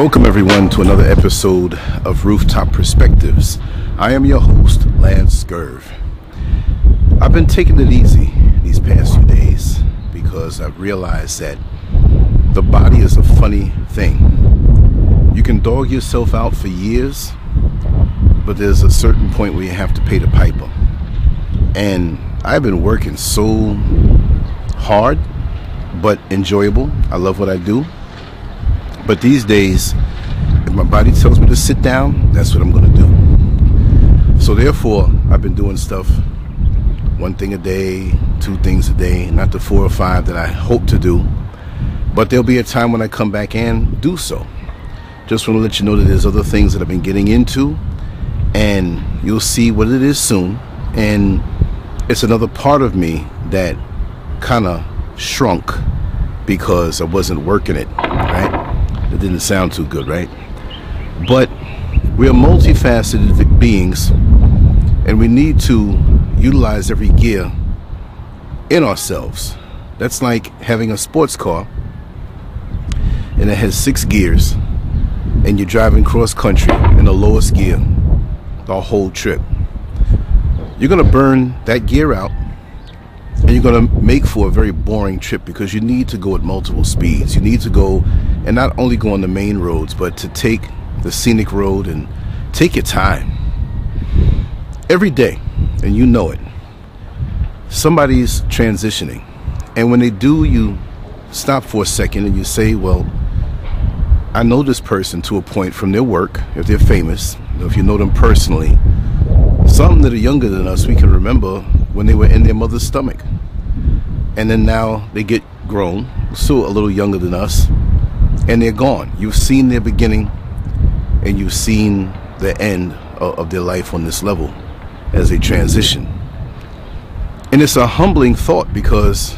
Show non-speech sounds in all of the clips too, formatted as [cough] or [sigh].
Welcome, everyone, to another episode of Rooftop Perspectives. I am your host, Lance Scurv. I've been taking it easy these past few days because I've realized that the body is a funny thing. You can dog yourself out for years, but there's a certain point where you have to pay the piper. And I've been working so hard, but enjoyable. I love what I do. But these days, if my body tells me to sit down, that's what I'm going to do. So therefore, I've been doing stuff one thing a day, two things a day, not the four or five that I hope to do. But there'll be a time when I come back and do so. Just want to let you know that there's other things that I've been getting into, and you'll see what it is soon. And it's another part of me that kind of shrunk because I wasn't working it? That didn't sound too good, right? But we are multifaceted beings and we need to utilize every gear in ourselves. That's like having a sports car and it has six gears and you're driving cross country in the lowest gear the whole trip. You're going to burn that gear out and you're going to make for a very boring trip because you need to go at multiple speeds. You need to go and not only go on the main roads, but to take the scenic road and take your time. Every day, and you know it, somebody's transitioning. And when they do, you stop for a second and you say, Well, I know this person to a point from their work, if they're famous, if you know them personally. Some that are younger than us, we can remember when they were in their mother's stomach. And then now they get grown, still a little younger than us, and they're gone. You've seen their beginning and you've seen the end of, of their life on this level as they transition. And it's a humbling thought because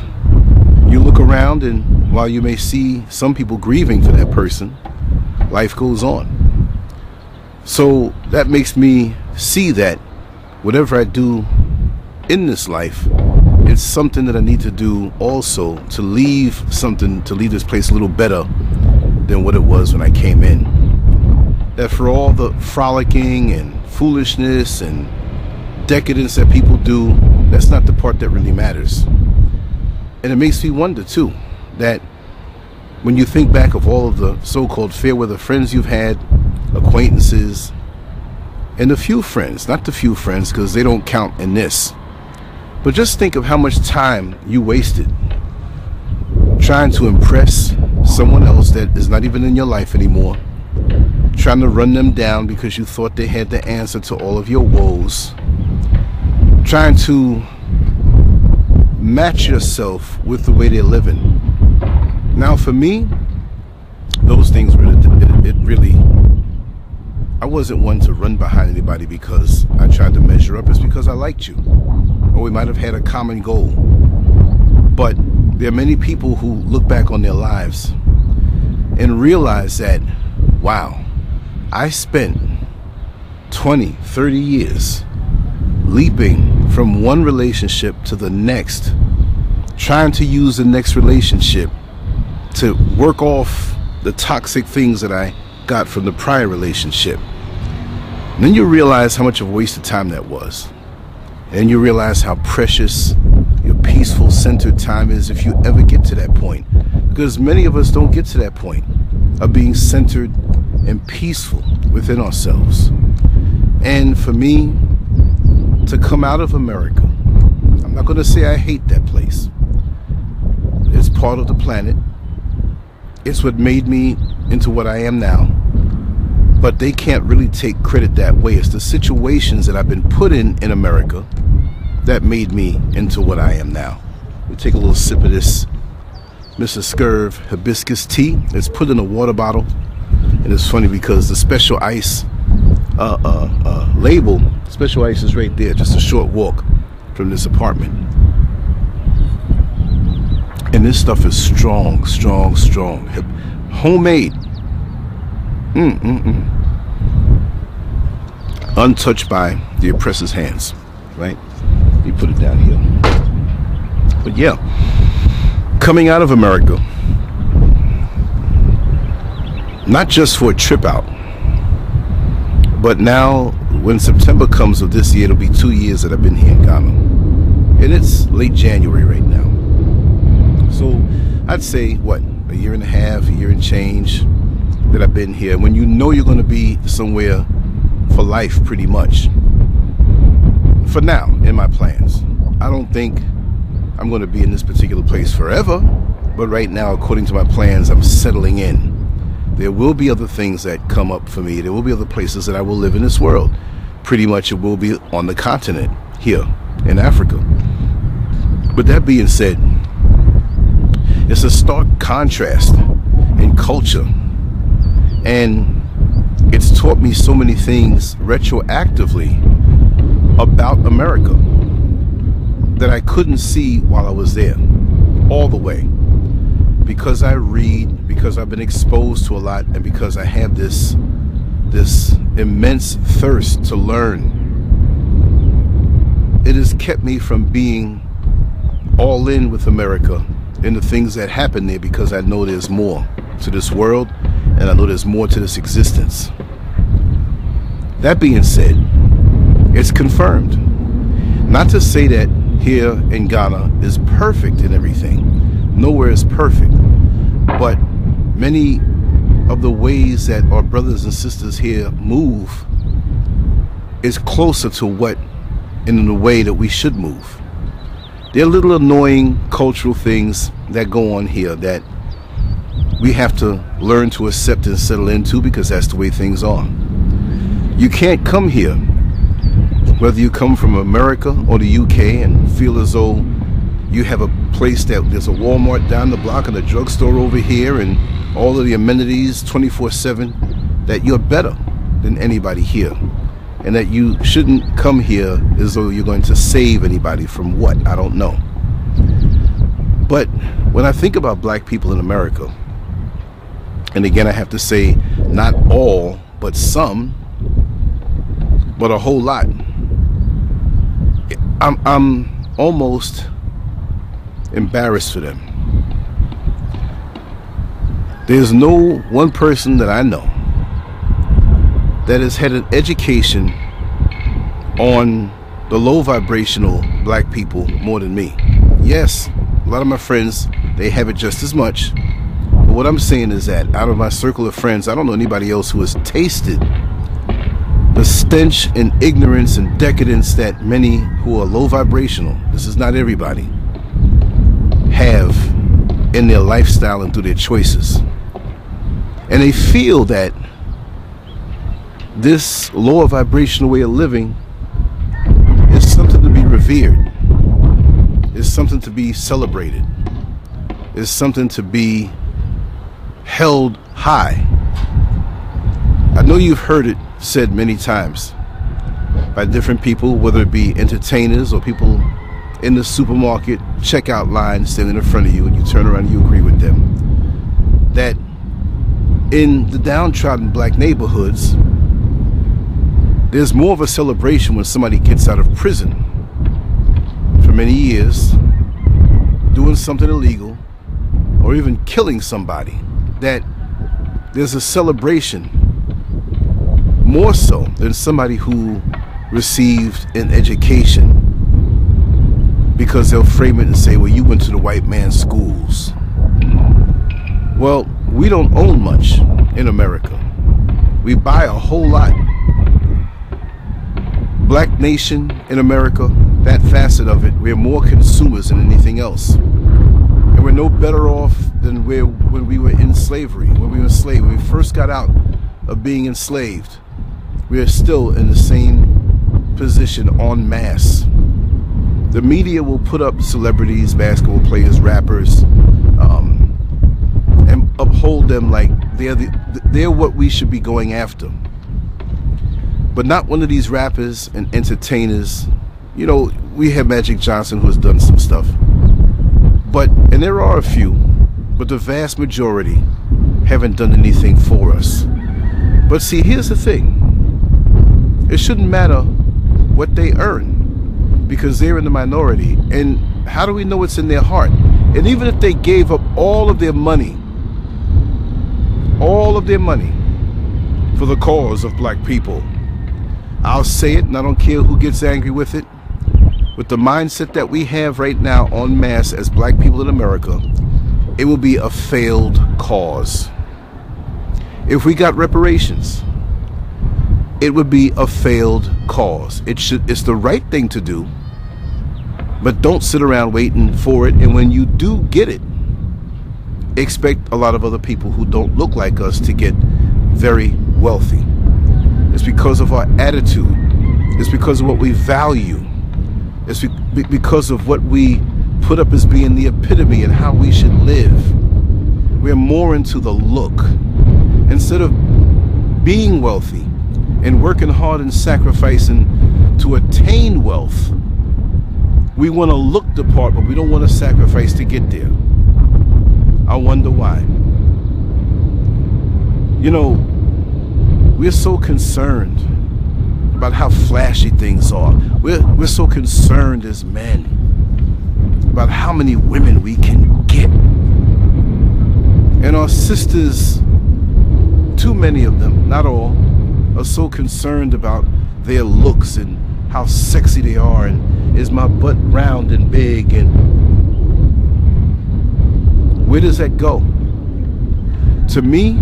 you look around and while you may see some people grieving for that person, life goes on. So that makes me see that whatever I do in this life, it's something that I need to do also to leave something, to leave this place a little better than what it was when I came in. That for all the frolicking and foolishness and decadence that people do, that's not the part that really matters. And it makes me wonder too that when you think back of all of the so called fair weather friends you've had, acquaintances, and the few friends, not the few friends because they don't count in this, but just think of how much time you wasted trying to impress someone else that is not even in your life anymore, trying to run them down because you thought they had the answer to all of your woes, trying to match yourself with the way they're living. Now, for me, those things really, it, it really, I wasn't one to run behind anybody because I tried to measure up. It's because I liked you, or we might have had a common goal. But there are many people who look back on their lives and realize that, wow, I spent 20, 30 years leaping from one relationship to the next, trying to use the next relationship to work off the toxic things that I got from the prior relationship. And then you realize how much of a waste of time that was. And you realize how precious your peaceful, centered time is if you ever get to that point. Because many of us don't get to that point of being centered and peaceful within ourselves. And for me, to come out of America, I'm not going to say I hate that place. It's part of the planet. It's what made me into what I am now. But they can't really take credit that way. It's the situations that I've been put in in America that made me into what I am now. We take a little sip of this Mr. Scurv hibiscus tea. It's put in a water bottle. And it's funny because the special ice uh, uh, uh, label, special ice is right there, just a short walk from this apartment. And this stuff is strong, strong, strong. Homemade. Mm, mm, mm. Untouched by the oppressor's hands, right? You put it down here. But yeah, coming out of America, not just for a trip out, but now when September comes of this year, it'll be two years that I've been here in Ghana. And it's late January right now. So I'd say, what, a year and a half, a year and change that I've been here. When you know you're going to be somewhere for life, pretty much. For now, in my plans. I don't think I'm going to be in this particular place forever, but right now, according to my plans, I'm settling in. There will be other things that come up for me. There will be other places that I will live in this world. Pretty much it will be on the continent here in Africa. But that being said, it's a stark contrast in culture. And it's taught me so many things retroactively about America that I couldn't see while I was there all the way. Because I read, because I've been exposed to a lot, and because I have this this immense thirst to learn, it has kept me from being all in with America and the things that happen there because I know there's more to this world and I know there's more to this existence. That being said, it's confirmed. Not to say that here in Ghana is perfect in everything. Nowhere is perfect. But many of the ways that our brothers and sisters here move is closer to what in the way that we should move. There are little annoying cultural things that go on here that we have to learn to accept and settle into because that's the way things are. You can't come here whether you come from America or the UK and feel as though you have a place that there's a Walmart down the block and a drugstore over here and all of the amenities 24-7 that you're better than anybody here. And that you shouldn't come here as though you're going to save anybody from what? I don't know. But when I think about black people in America and again I have to say not all but some but a whole lot I'm, I'm almost embarrassed for them. There's no one person that I know that has had an education on the low vibrational black people more than me. Yes, a lot of my friends, they have it just as much. But what I'm saying is that out of my circle of friends, I don't know anybody else who has tasted the stench and ignorance and decadence that many who are low vibrational, this is not everybody, have in their lifestyle and through their choices. And they feel that this lower vibrational way of living is something to be revered, is something to be celebrated, is something to be held high. I know you've heard it said many times by different people, whether it be entertainers or people in the supermarket checkout line standing in front of you and you turn around and you agree with them, that in the downtrodden black neighborhoods, there's more of a celebration when somebody gets out of prison for many years, doing something illegal, or even killing somebody, that there's a celebration more so than somebody who received an education because they'll frame it and say, well, you went to the white man's schools. Well, we don't own much in America. We buy a whole lot. Black nation in America, that facet of it, we're more consumers than anything else. And we're no better off than we when we were in slavery, when we were enslaved, when we first got out of being enslaved we are still in the same position en masse. The media will put up celebrities, basketball players, rappers, um, and uphold them like they're the, they're what we should be going after. But not one of these rappers and entertainers. You know, we have Magic Johnson who has done some stuff. But, and there are a few, but the vast majority haven't done anything for us. But see, here's the thing it shouldn't matter what they earn because they're in the minority. And how do we know it's in their heart? And even if they gave up all of their money, all of their money for the cause of black people. I'll say it and I don't care who gets angry with it. With the mindset that we have right now en masse as black people in America, it will be a failed cause. If we got reparations, it would be a failed cause. It should it's the right thing to do. But don't sit around waiting for it and when you do get it, expect a lot of other people who don't look like us to get very wealthy. It's because of our attitude. It's because of what we value. It's because of what we put up as being the epitome and how we should live. We're more into the look. Instead of being wealthy and working hard and sacrificing to attain wealth, we want to look the part, but we don't want to sacrifice to get there. I wonder why. You know, we're so concerned about how flashy things are. We're, we're so concerned as men about how many women we can get. And our sisters, too many of them, not all, are so concerned about their looks and how sexy they are and is my butt round and big and where does that go? To me,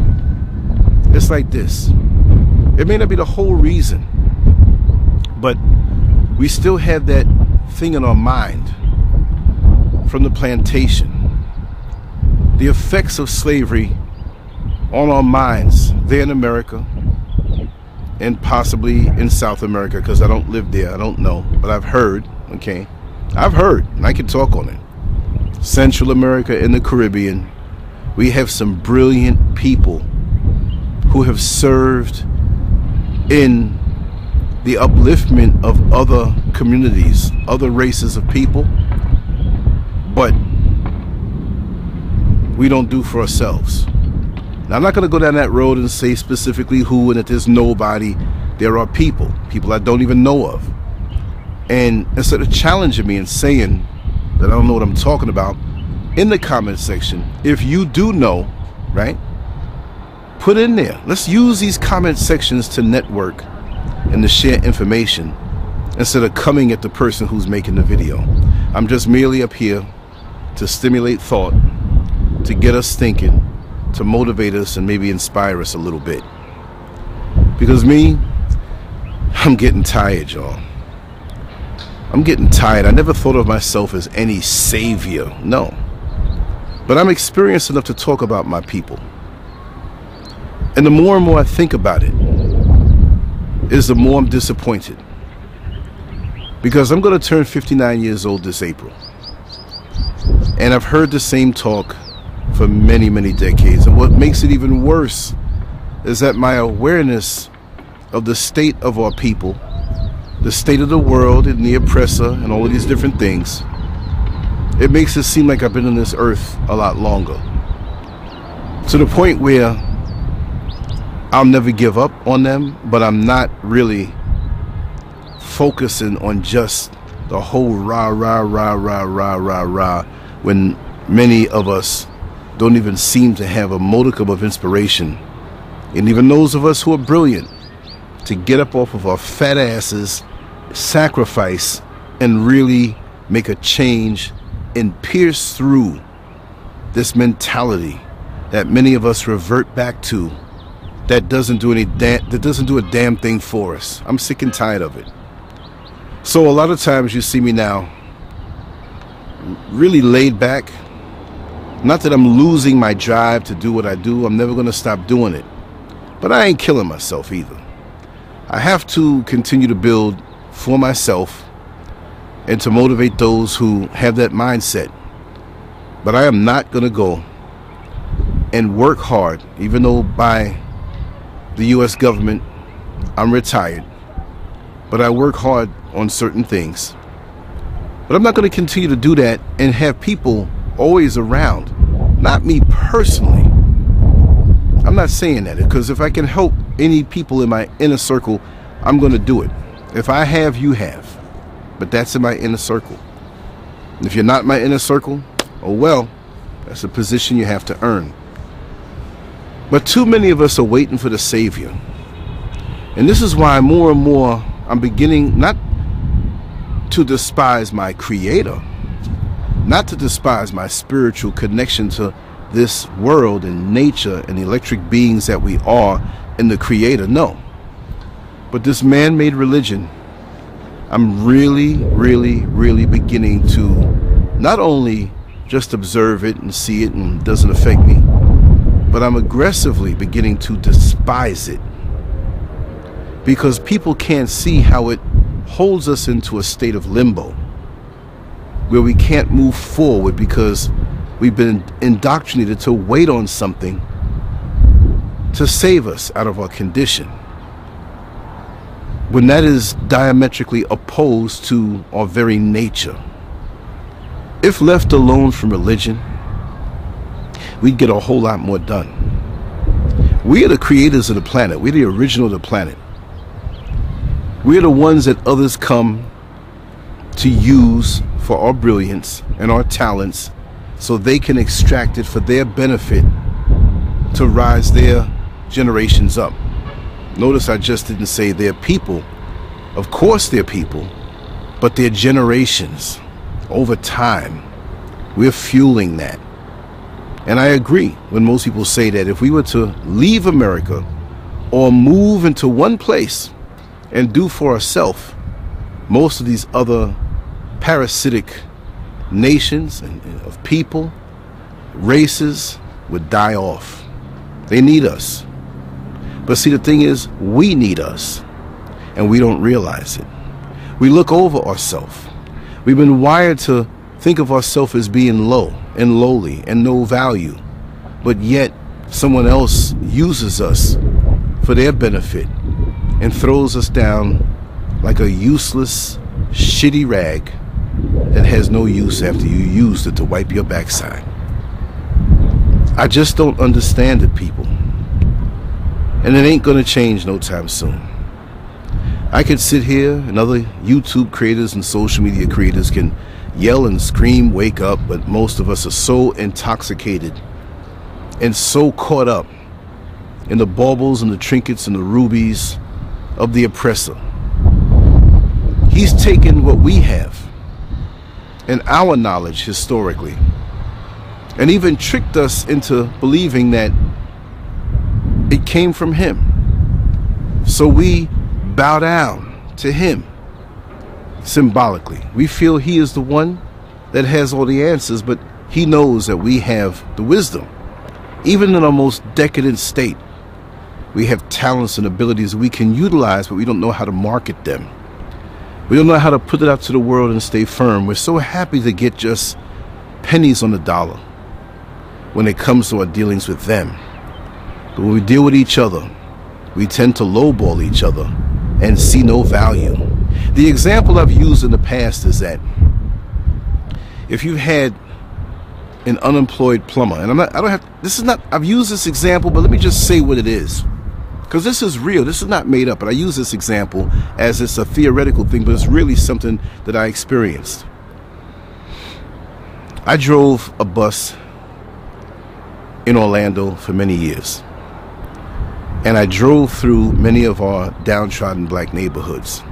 it's like this. It may not be the whole reason, but we still have that thing in our mind from the plantation. The effects of slavery on our minds there in America and possibly in South America because I don't live there. I don't know, but I've heard, okay? I've heard, and I can talk on it. Central America and the Caribbean, we have some brilliant people who have served in the upliftment of other communities, other races of people, but we don't do for ourselves. Now, I'm not going to go down that road and say specifically who and that there's nobody. There are people, people I don't even know of. And instead of challenging me and saying, that I don't know what I'm talking about in the comment section. If you do know, right, put in there. Let's use these comment sections to network and to share information instead of coming at the person who's making the video. I'm just merely up here to stimulate thought, to get us thinking, to motivate us and maybe inspire us a little bit. Because me, I'm getting tired, y'all. I'm getting tired. I never thought of myself as any savior. No. But I'm experienced enough to talk about my people. And the more and more I think about it, is the more I'm disappointed. Because I'm going to turn 59 years old this April. And I've heard the same talk for many, many decades. And what makes it even worse is that my awareness of the state of our people the state of the world and the oppressor and all of these different things, it makes it seem like I've been on this earth a lot longer. To the point where I'll never give up on them, but I'm not really focusing on just the whole rah, rah, rah, rah, rah, rah, rah, when many of us don't even seem to have a modicum of inspiration. And even those of us who are brilliant to get up off of our fat asses sacrifice and really make a change and pierce through this mentality that many of us revert back to that doesn't do any da- that doesn't do a damn thing for us. I'm sick and tired of it. So a lot of times you see me now really laid back. Not that I'm losing my drive to do what I do. I'm never going to stop doing it. But I ain't killing myself either. I have to continue to build for myself and to motivate those who have that mindset. But I am not going to go and work hard, even though by the U.S. government I'm retired. But I work hard on certain things. But I'm not going to continue to do that and have people always around. Not me personally. I'm not saying that because if I can help any people in my inner circle, I'm going to do it. If I have, you have. But that's in my inner circle. If you're not my inner circle, oh well, that's a position you have to earn. But too many of us are waiting for the Savior. And this is why more and more I'm beginning not to despise my Creator, not to despise my spiritual connection to this world and nature and electric beings that we are and the Creator. No. But this man made religion, I'm really, really, really beginning to not only just observe it and see it and it doesn't affect me, but I'm aggressively beginning to despise it because people can't see how it holds us into a state of limbo where we can't move forward because we've been indoctrinated to wait on something to save us out of our condition. When that is diametrically opposed to our very nature. If left alone from religion, we'd get a whole lot more done. We are the creators of the planet. We're the original of the planet. We're the ones that others come to use for our brilliance and our talents so they can extract it for their benefit to rise their generations up. Notice I just didn't say their people. Of course, they're people, but their generations over time. We're fueling that. And I agree when most people say that if we were to leave America or move into one place and do for ourselves, most of these other parasitic nations and, of people, races would die off. They need us. But see, the thing is, we need us, and we don't realize it. We look over ourselves. We've been wired to think of ourselves as being low and lowly and no value, but yet someone else uses us for their benefit and throws us down like a useless, shitty rag that has no use after you used it to wipe your backside. I just don't understand it, people. And it ain't gonna change no time soon. I could sit here and other YouTube creators and social media creators can yell and scream, wake up, but most of us are so intoxicated and so caught up in the baubles and the trinkets and the rubies of the oppressor. He's taken what we have and our knowledge historically and even tricked us into believing that it came from him. So we bow down to him symbolically. We feel he is the one that has all the answers, but he knows that we have the wisdom. Even in our most decadent state, we have talents and abilities we can utilize, but we don't know how to market them. We don't know how to put it out to the world and stay firm. We're so happy to get just pennies on the dollar when it comes to our dealings with them. But when we deal with each other, we tend to lowball each other and see no value. The example I've used in the past is that if you had an unemployed plumber, and I'm not, I don't have, this is not, I've used this example, but let me just say what it is. Because this is real, this is not made up, but I use this example as it's a theoretical thing, but it's really something that I experienced. I drove a bus in Orlando for many years. And I drove through many of our downtrodden black neighborhoods.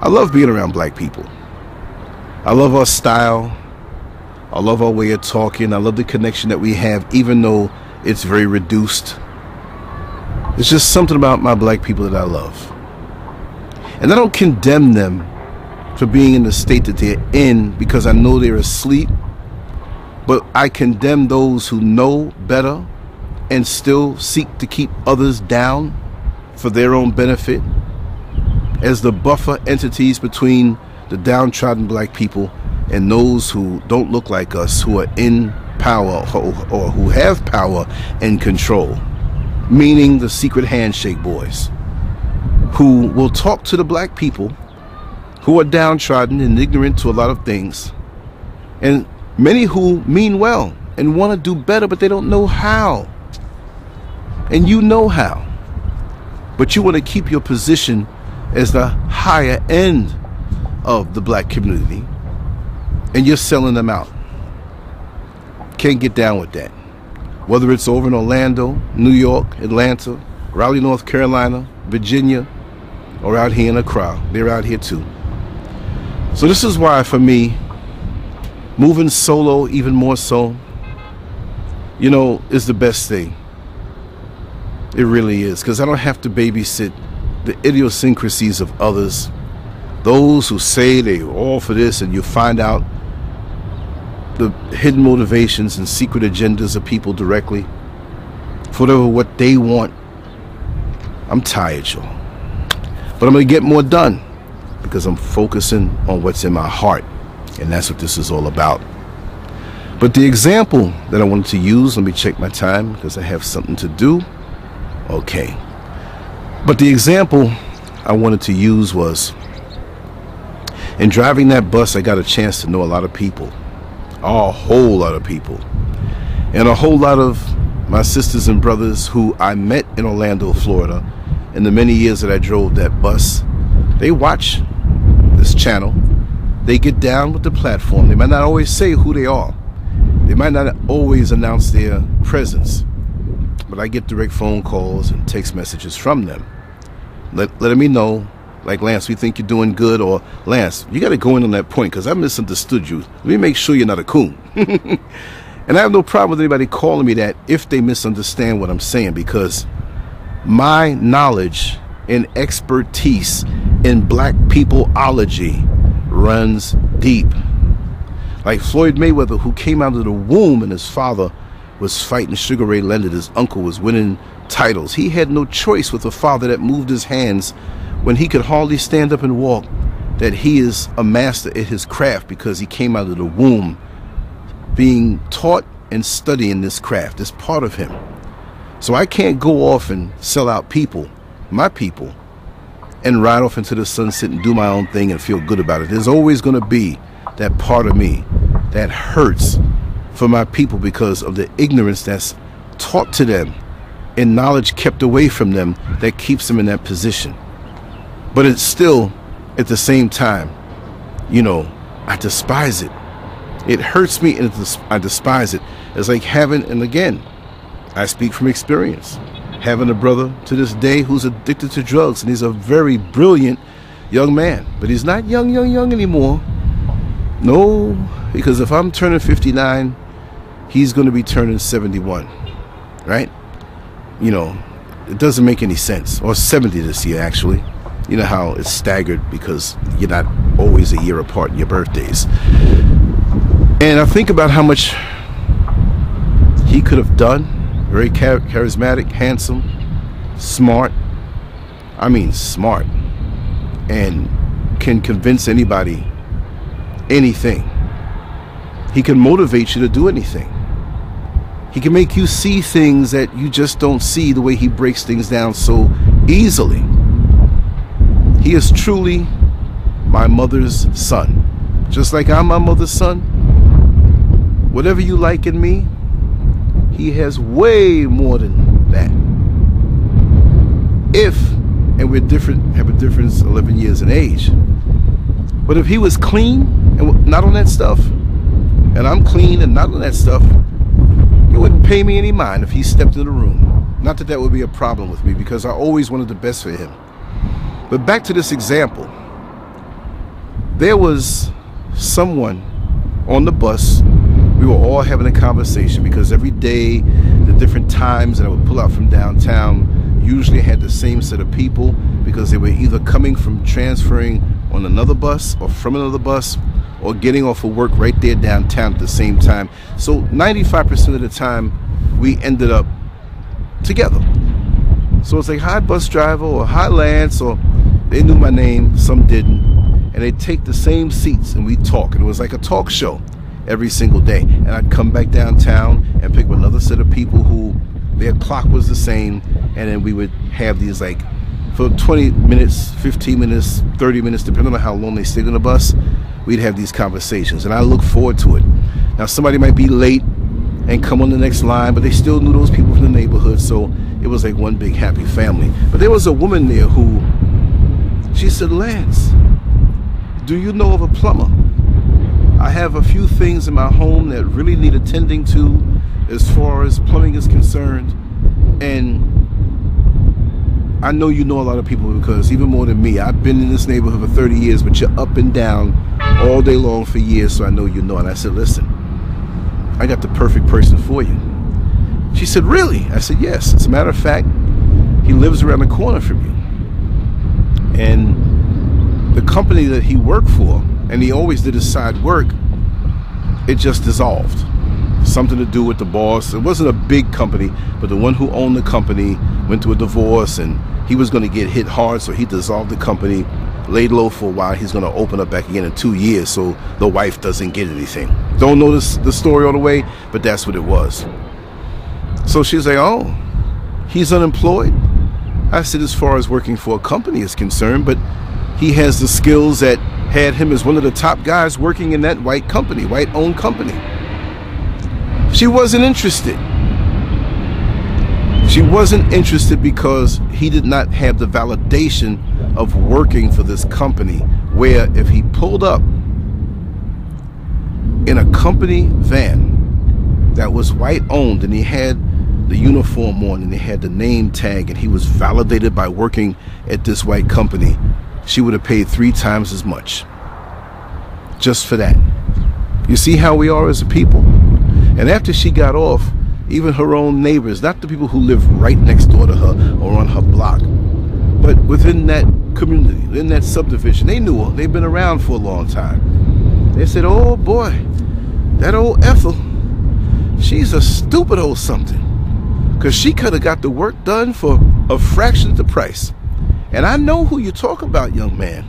I love being around black people. I love our style. I love our way of talking. I love the connection that we have, even though it's very reduced. It's just something about my black people that I love. And I don't condemn them for being in the state that they're in because I know they're asleep. But I condemn those who know better and still seek to keep others down for their own benefit as the buffer entities between the downtrodden black people and those who don't look like us, who are in power or who have power and control, meaning the secret handshake boys, who will talk to the black people who are downtrodden and ignorant to a lot of things, and many who mean well and want to do better, but they don't know how. And you know how. But you want to keep your position as the higher end of the black community and you're selling them out. Can't get down with that. Whether it's over in Orlando, New York, Atlanta, Raleigh, North Carolina, Virginia, or out here in Accra. They're out here too. So this is why for me, moving solo even more so, you know, is the best thing. It really is. Because I don't have to babysit the idiosyncrasies of others. Those who say they're all for this and you find out the hidden motivations and secret agendas of people directly for whatever what they want. I'm tired, y'all. But I'm going to get more done because I'm focusing on what's in my heart. And that's what this is all about. But the example that I wanted to use, let me check my time because I have something to do. Okay. But the example I wanted to use was in driving that bus, I got a chance to know a lot of people a whole lot of people. And a whole lot of my sisters and brothers who I met in Orlando, Florida, in the many years that I drove that bus, they watch this channel. They get down with the platform. They might not always say who they are. They might not always announce their presence. But I get direct phone calls and text messages from them, let, letting me know like Lance, we think you're doing good, or Lance, you got to go in on that point because I misunderstood you. Let me make sure you're not a coon. [laughs] and I have no problem with anybody calling me that if they misunderstand what I'm saying because my knowledge and expertise in black peopleology runs deep. Like Floyd Mayweather, who came out of the womb and his father was fighting Sugar Ray Leonard, his uncle was winning titles. He had no choice with a father that moved his hands when he could hardly stand up and walk, that he is a master at his craft because he came out of the womb being taught and studying this craft. It's part of him. So I can't go off and sell out people, my people, and ride off into the sunset and do my own thing and feel good about it. There's always going to be that part of me that hurts for my people because of the ignorance that's taught to them and knowledge kept away from them that keeps them in that position. But it's still, at the same time, you know, I despise it. It hurts me and I despise it. It's like having, and again, I speak from experience, having a brother to this day who's addicted to drugs, and he's a very brilliant young man. But he's not young, young, young anymore. No, because if I'm turning 59, he's going to be turning 71, right? You know, it doesn't make any sense. Or 70 this year, actually you know how it's staggered because you're not always a year apart in your birthdays. And I think about how much he could have done. Very char charismatic, handsome, smart. I mean, smart. And can convince anybody anything. He can motivate you to do anything. He can make you see things that you just don't see the way he breaks things down so easily. He is truly my mother's son. Just like I'm my mother's son. Whatever you like in me, he has way more than that. If, and we're different, have a difference 11 years in age. But if he was clean and not on that stuff, and I'm clean and not on that stuff, you wouldn't pay me any mind if he stepped in the room. Not that that would be a problem with me because I always wanted the best for him. But back to this example. There was someone on the bus. We were all having a conversation because every day, the different times that I would pull out from downtown, usually had the same set of people because they were either coming from transferring on another bus or from another bus or getting off of work right there downtown at the same time. So 95% of the time, we ended up together. So it's like, hi, bus driver, or hi, Lance, or they knew my name, some didn't. And they'd take the same seats and we'd talk. And it was like a talk show every single day. And I'd come back downtown and pick up another set of people who their clock was the same. And then we would have these like, for 20 minutes, 15 minutes, 30 minutes, depending on how long they stayed on the bus, we'd have these conversations. And I look forward to it. Now, somebody might be late and come on the next line, but they still knew those people from the neighborhood. So it was like one big happy family. But there was a woman there who she said, Lance, do you know of a plumber? I have a few things in my home that really need attending to, as far as plumbing is concerned. And I know you know a lot of people because even more than me, I've been in this neighborhood for 30 years, but you're up and down all day long for years, so I know you know. And I said, listen, I got the perfect person for you. She said, really? I said, yes. As a matter of fact, he lives around the corner from you. And the company that he worked for, and he always did his side work, it just dissolved. Something to do with the boss. It wasn't a big company, but the one who owned the company went to a divorce and he was going to get hit hard, so he dissolved the company, laid low for a while. He's going to open up back again in two years so the wife doesn't get anything. Don't know this, the story all the way, but that's what it was. So she's like, oh, he's unemployed? I said, as far as working for a company is concerned, but he has the skills that had him as one of the top guys working in that white company, white owned company. She wasn't interested. She wasn't interested because he did not have the validation of working for this company. Where if he pulled up in a company van that was white owned and he had the uniform on and he had the name tag and he was validated by working at this white company, she would have paid three times as much just for that. You see how we are as a people? And after she got off, even her own neighbors, not the people who live right next door to her or on her block, but within that community, in that subdivision, they knew her. They've been around for a long time. They said, oh boy, that old Ethel, she's a stupid old something. Because she could have got the work done for a fraction of the price. And I know who you talk about, young man.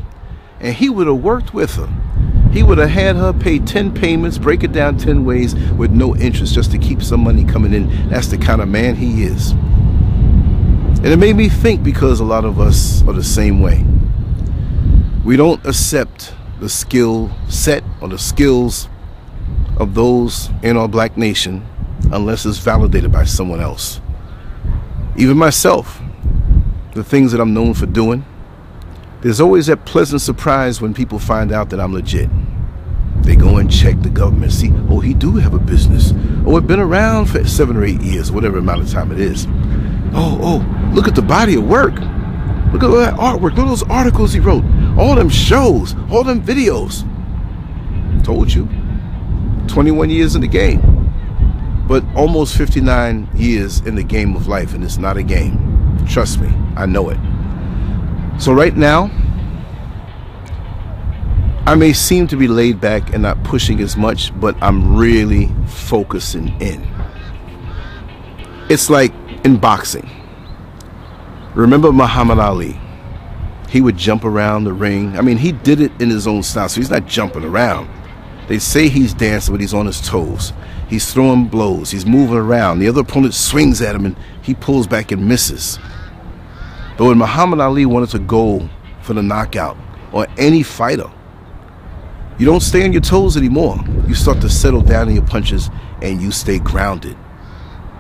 And he would have worked with her he would have had her pay 10 payments, break it down 10 ways with no interest just to keep some money coming in. That's the kind of man he is. And it made me think because a lot of us are the same way. We don't accept the skill set or the skills of those in our black nation unless it's validated by someone else. Even myself, the things that I'm known for doing, there's always that pleasant surprise when people find out that I'm legit. They go and check the government, see, oh, he do have a business. Oh, it been around for seven or eight years, whatever amount of time it is. Oh, oh, look at the body of work. Look at all that artwork. Look at those articles he wrote. All them shows, all them videos. Told you. 21 years in the game. But almost 59 years in the game of life, and it's not a game. Trust me, I know it. So right now, I may seem to be laid back and not pushing as much, but I'm really focusing in. It's like in boxing. Remember Muhammad Ali? He would jump around the ring. I mean, he did it in his own style, so he's not jumping around. They say he's dancing, but he's on his toes. He's throwing blows. He's moving around. The other opponent swings at him and he pulls back and misses. But when Muhammad Ali wanted to go for the knockout, or any fighter, you don't stay on your toes anymore. You start to settle down in your punches and you stay grounded.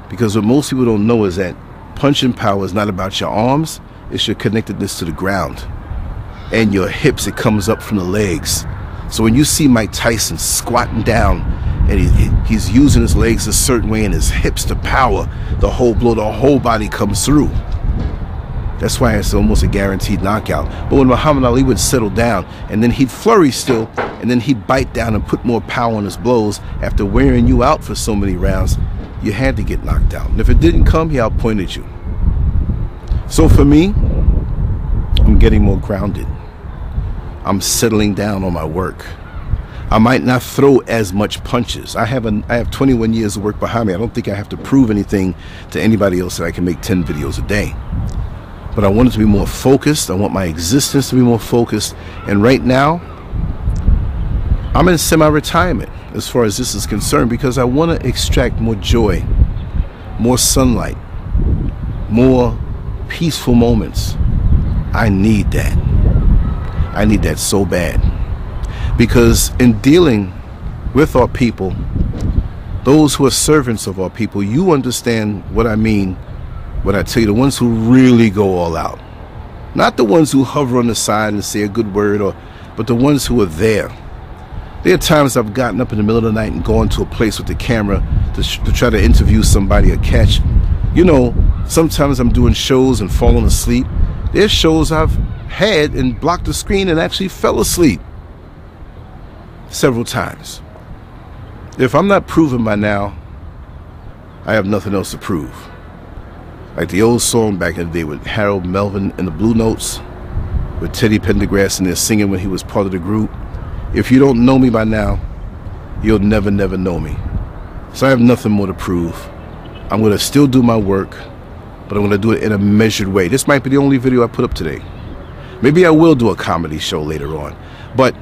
Because what most people don't know is that punching power is not about your arms, it's your connectedness to the ground. And your hips, it comes up from the legs. So when you see Mike Tyson squatting down and he, he's using his legs a certain way and his hips to power, the whole blow, the whole body comes through. That's why it's almost a guaranteed knockout. But when Muhammad Ali would settle down and then he'd flurry still, and then he'd bite down and put more power on his blows after wearing you out for so many rounds, you had to get knocked out. And if it didn't come, he outpointed you. So for me, I'm getting more grounded. I'm settling down on my work. I might not throw as much punches. I have an, I have 21 years of work behind me. I don't think I have to prove anything to anybody else that I can make 10 videos a day but I want it to be more focused. I want my existence to be more focused. And right now, I'm in semi retirement as far as this is concerned because I want to extract more joy, more sunlight, more peaceful moments. I need that. I need that so bad. Because in dealing with our people, those who are servants of our people, you understand what I mean but I tell you, the ones who really go all out, not the ones who hover on the side and say a good word, or, but the ones who are there, There are times I've gotten up in the middle of the night and gone to a place with the camera to, to try to interview somebody or catch. You know, sometimes I'm doing shows and falling asleep. There's shows I've had and blocked the screen and actually fell asleep several times. If I'm not proven by now, I have nothing else to prove. Like the old song back in the day with Harold Melvin and the Blue Notes, with Teddy Pendergrass in there singing when he was part of the group. If you don't know me by now, you'll never, never know me. So I have nothing more to prove. I'm to still do my work, but I'm to do it in a measured way. This might be the only video I put up today. Maybe I will do a comedy show later on, but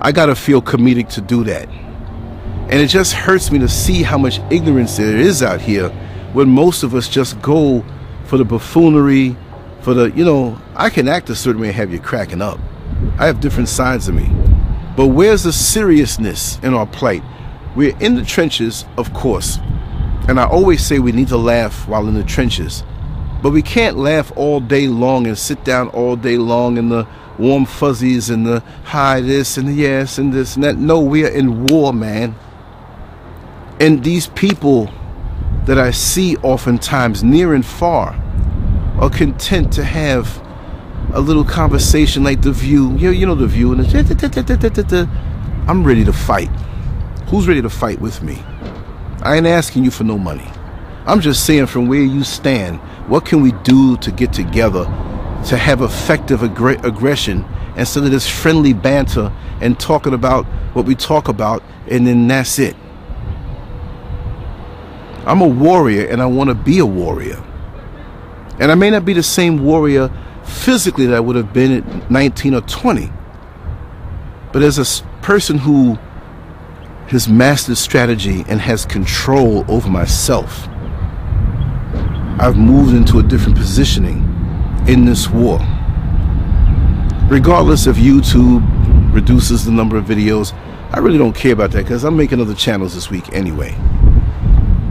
I got to feel comedic to do that. And it just hurts me to see how much ignorance there is out here when most of us just go for the buffoonery, for the, you know, I can act a certain way and have you cracking up. I have different sides of me. But where's the seriousness in our plight? We're in the trenches, of course. And I always say we need to laugh while in the trenches. But we can't laugh all day long and sit down all day long in the warm fuzzies and the hi this and the yes and this and that. No, we are in war, man. And these people that I see oftentimes near and far are content to have a little conversation like the view. You know, you know the view and the I'm ready to fight. Who's ready to fight with me? I ain't asking you for no money. I'm just saying from where you stand, what can we do to get together to have effective ag- aggression instead of this friendly banter and talking about what we talk about and then that's it. I'm a warrior and I want to be a warrior. And I may not be the same warrior physically that I would have been at 19 or 20. But as a person who has mastered strategy and has control over myself, I've moved into a different positioning in this war. Regardless if YouTube reduces the number of videos, I really don't care about that because I'm making other channels this week anyway.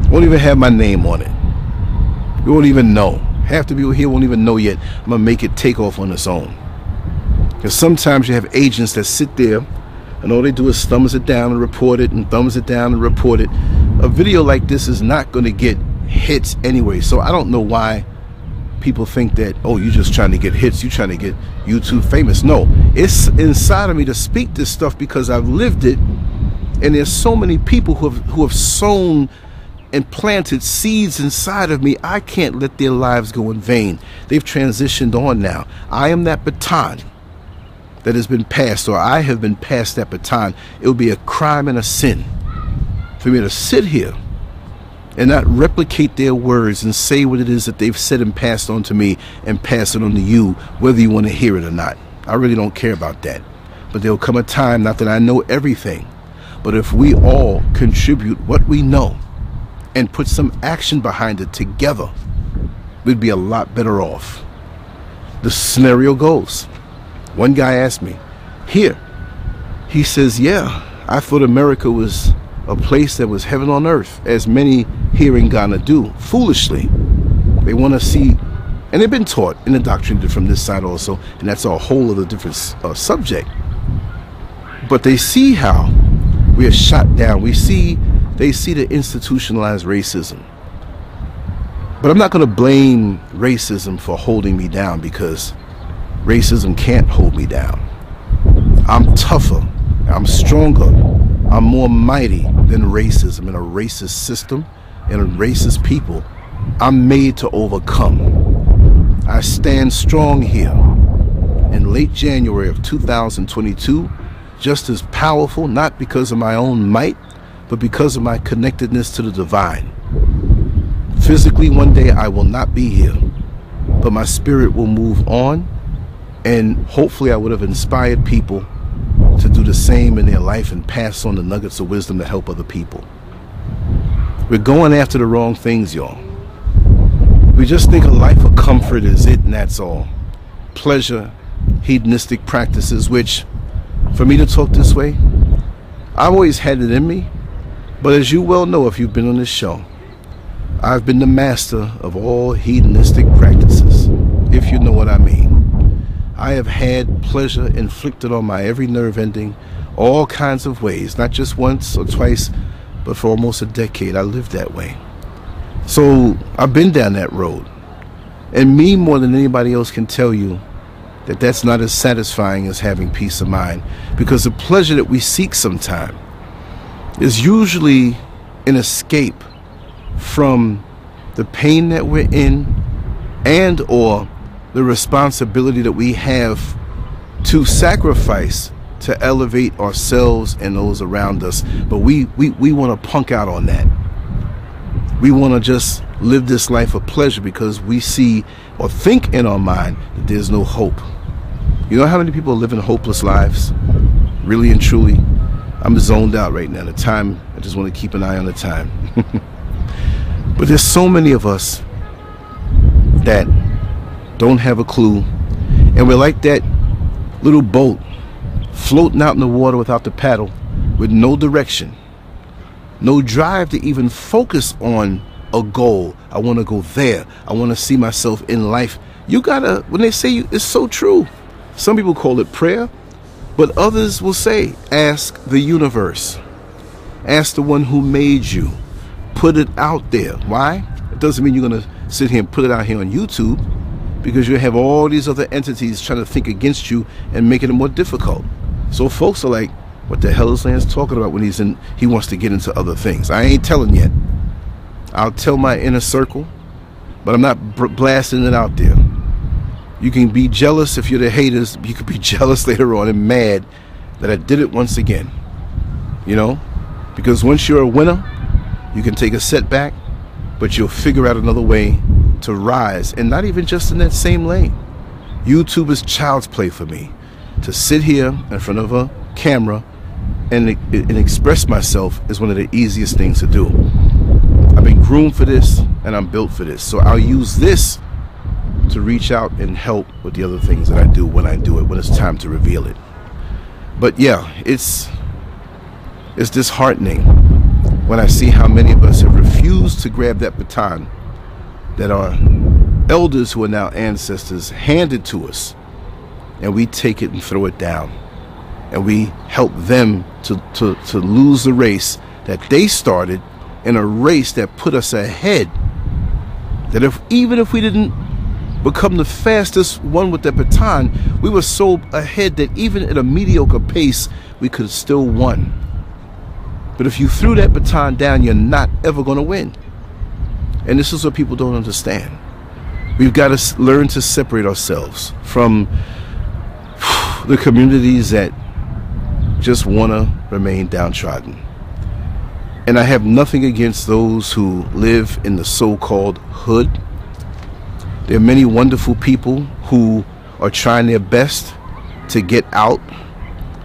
Won't even have my name on it. You won't even know half the people here won't even know yet. I'm gonna make it take off on its own. Because sometimes you have agents that sit there and all they do is thumbs it down and report it and thumbs it down and report it. A video like this is not gonna get hits anyway. So I don't know why people think that, oh, you're just trying to get hits, you're trying to get YouTube famous. No, it's inside of me to speak this stuff because I've lived it. And there's so many people who have who have sown and planted seeds inside of me, I can't let their lives go in vain. They've transitioned on now. I am that baton that has been passed, or I have been passed that baton. It would be a crime and a sin for me to sit here and not replicate their words and say what it is that they've said and passed on to me and pass it on to you, whether you want to hear it or not. I really don't care about that. But there'll come a time, not that I know everything, but if we all contribute what we know, and put some action behind it together, we'd be a lot better off. The scenario goes. One guy asked me, here, he says, yeah, I thought America was a place that was heaven on earth, as many here in Ghana do, foolishly. They want to see, and they've been taught and indoctrinated from this side also, and that's a whole other different uh, subject. But they see how we are shot down. We see they see the institutionalized racism. But I'm not going to blame racism for holding me down because racism can't hold me down. I'm tougher, I'm stronger, I'm more mighty than racism in a racist system and a racist people. I'm made to overcome. I stand strong here. In late January of 2022, just as powerful, not because of my own might, but because of my connectedness to the divine. Physically, one day I will not be here, but my spirit will move on, and hopefully, I would have inspired people to do the same in their life and pass on the nuggets of wisdom to help other people. We're going after the wrong things, y'all. We just think a life of comfort is it, and that's all. Pleasure, hedonistic practices, which, for me to talk this way, I've always had it in me, but as you well know if you've been on this show, I've been the master of all hedonistic practices, if you know what I mean. I have had pleasure inflicted on my every nerve ending, all kinds of ways, not just once or twice, but for almost a decade. I lived that way. So I've been down that road. And me, more than anybody else, can tell you that that's not as satisfying as having peace of mind because the pleasure that we seek sometimes is usually an escape from the pain that we're in and or the responsibility that we have to sacrifice to elevate ourselves and those around us. But we we, we want to punk out on that. We want to just live this life of pleasure because we see or think in our mind that there's no hope. You know how many people are living hopeless lives? Really and truly? I'm zoned out right now. The time, I just want to keep an eye on the time. [laughs] but there's so many of us that don't have a clue. And we're like that little boat floating out in the water without the paddle with no direction, no drive to even focus on a goal. I want to go there. I want to see myself in life. You gotta, when they say you, it's so true. Some people call it prayer. But others will say, ask the universe. Ask the one who made you. Put it out there. Why? It doesn't mean you're to sit here and put it out here on YouTube because you have all these other entities trying to think against you and making it more difficult. So folks are like, what the hell is Lance talking about when he's in he wants to get into other things? I ain't telling yet. I'll tell my inner circle, but I'm not blasting it out there. You can be jealous if you're the haters. You could be [laughs] jealous later on and mad that I did it once again. You know? Because once you're a winner, you can take a setback, but you'll figure out another way to rise. And not even just in that same lane. YouTube is child's play for me. To sit here in front of a camera and, and express myself is one of the easiest things to do. I've been groomed for this and I'm built for this. So I'll use this to reach out and help with the other things that I do when I do it, when it's time to reveal it. But yeah, it's it's disheartening when I see how many of us have refused to grab that baton that our elders who are now ancestors handed to us and we take it and throw it down and we help them to, to, to lose the race that they started in a race that put us ahead that if even if we didn't become the fastest one with the baton, we were so ahead that even at a mediocre pace, we could have still won. But if you threw that baton down, you're not ever going to win. And this is what people don't understand. We've got to learn to separate ourselves from [sighs] the communities that just want to remain downtrodden. And I have nothing against those who live in the so called hood there are many wonderful people who are trying their best to get out,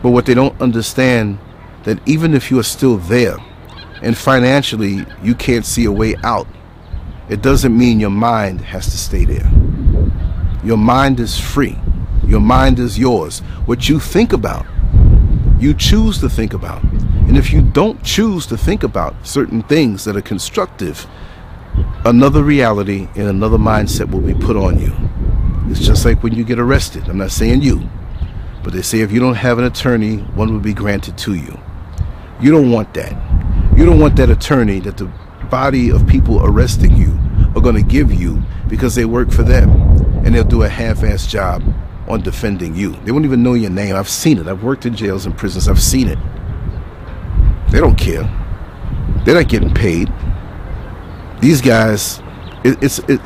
but what they don't understand that even if you are still there and financially you can't see a way out, it doesn't mean your mind has to stay there. Your mind is free. Your mind is yours. What you think about, you choose to think about. And if you don't choose to think about certain things that are constructive, another reality and another mindset will be put on you. It's just like when you get arrested. I'm not saying you, but they say if you don't have an attorney, one will be granted to you. You don't want that. You don't want that attorney that the body of people arresting you are going to give you because they work for them and they'll do a half-ass job on defending you. They won't even know your name. I've seen it. I've worked in jails and prisons. I've seen it. They don't care. They're not getting paid these guys, it, it's it.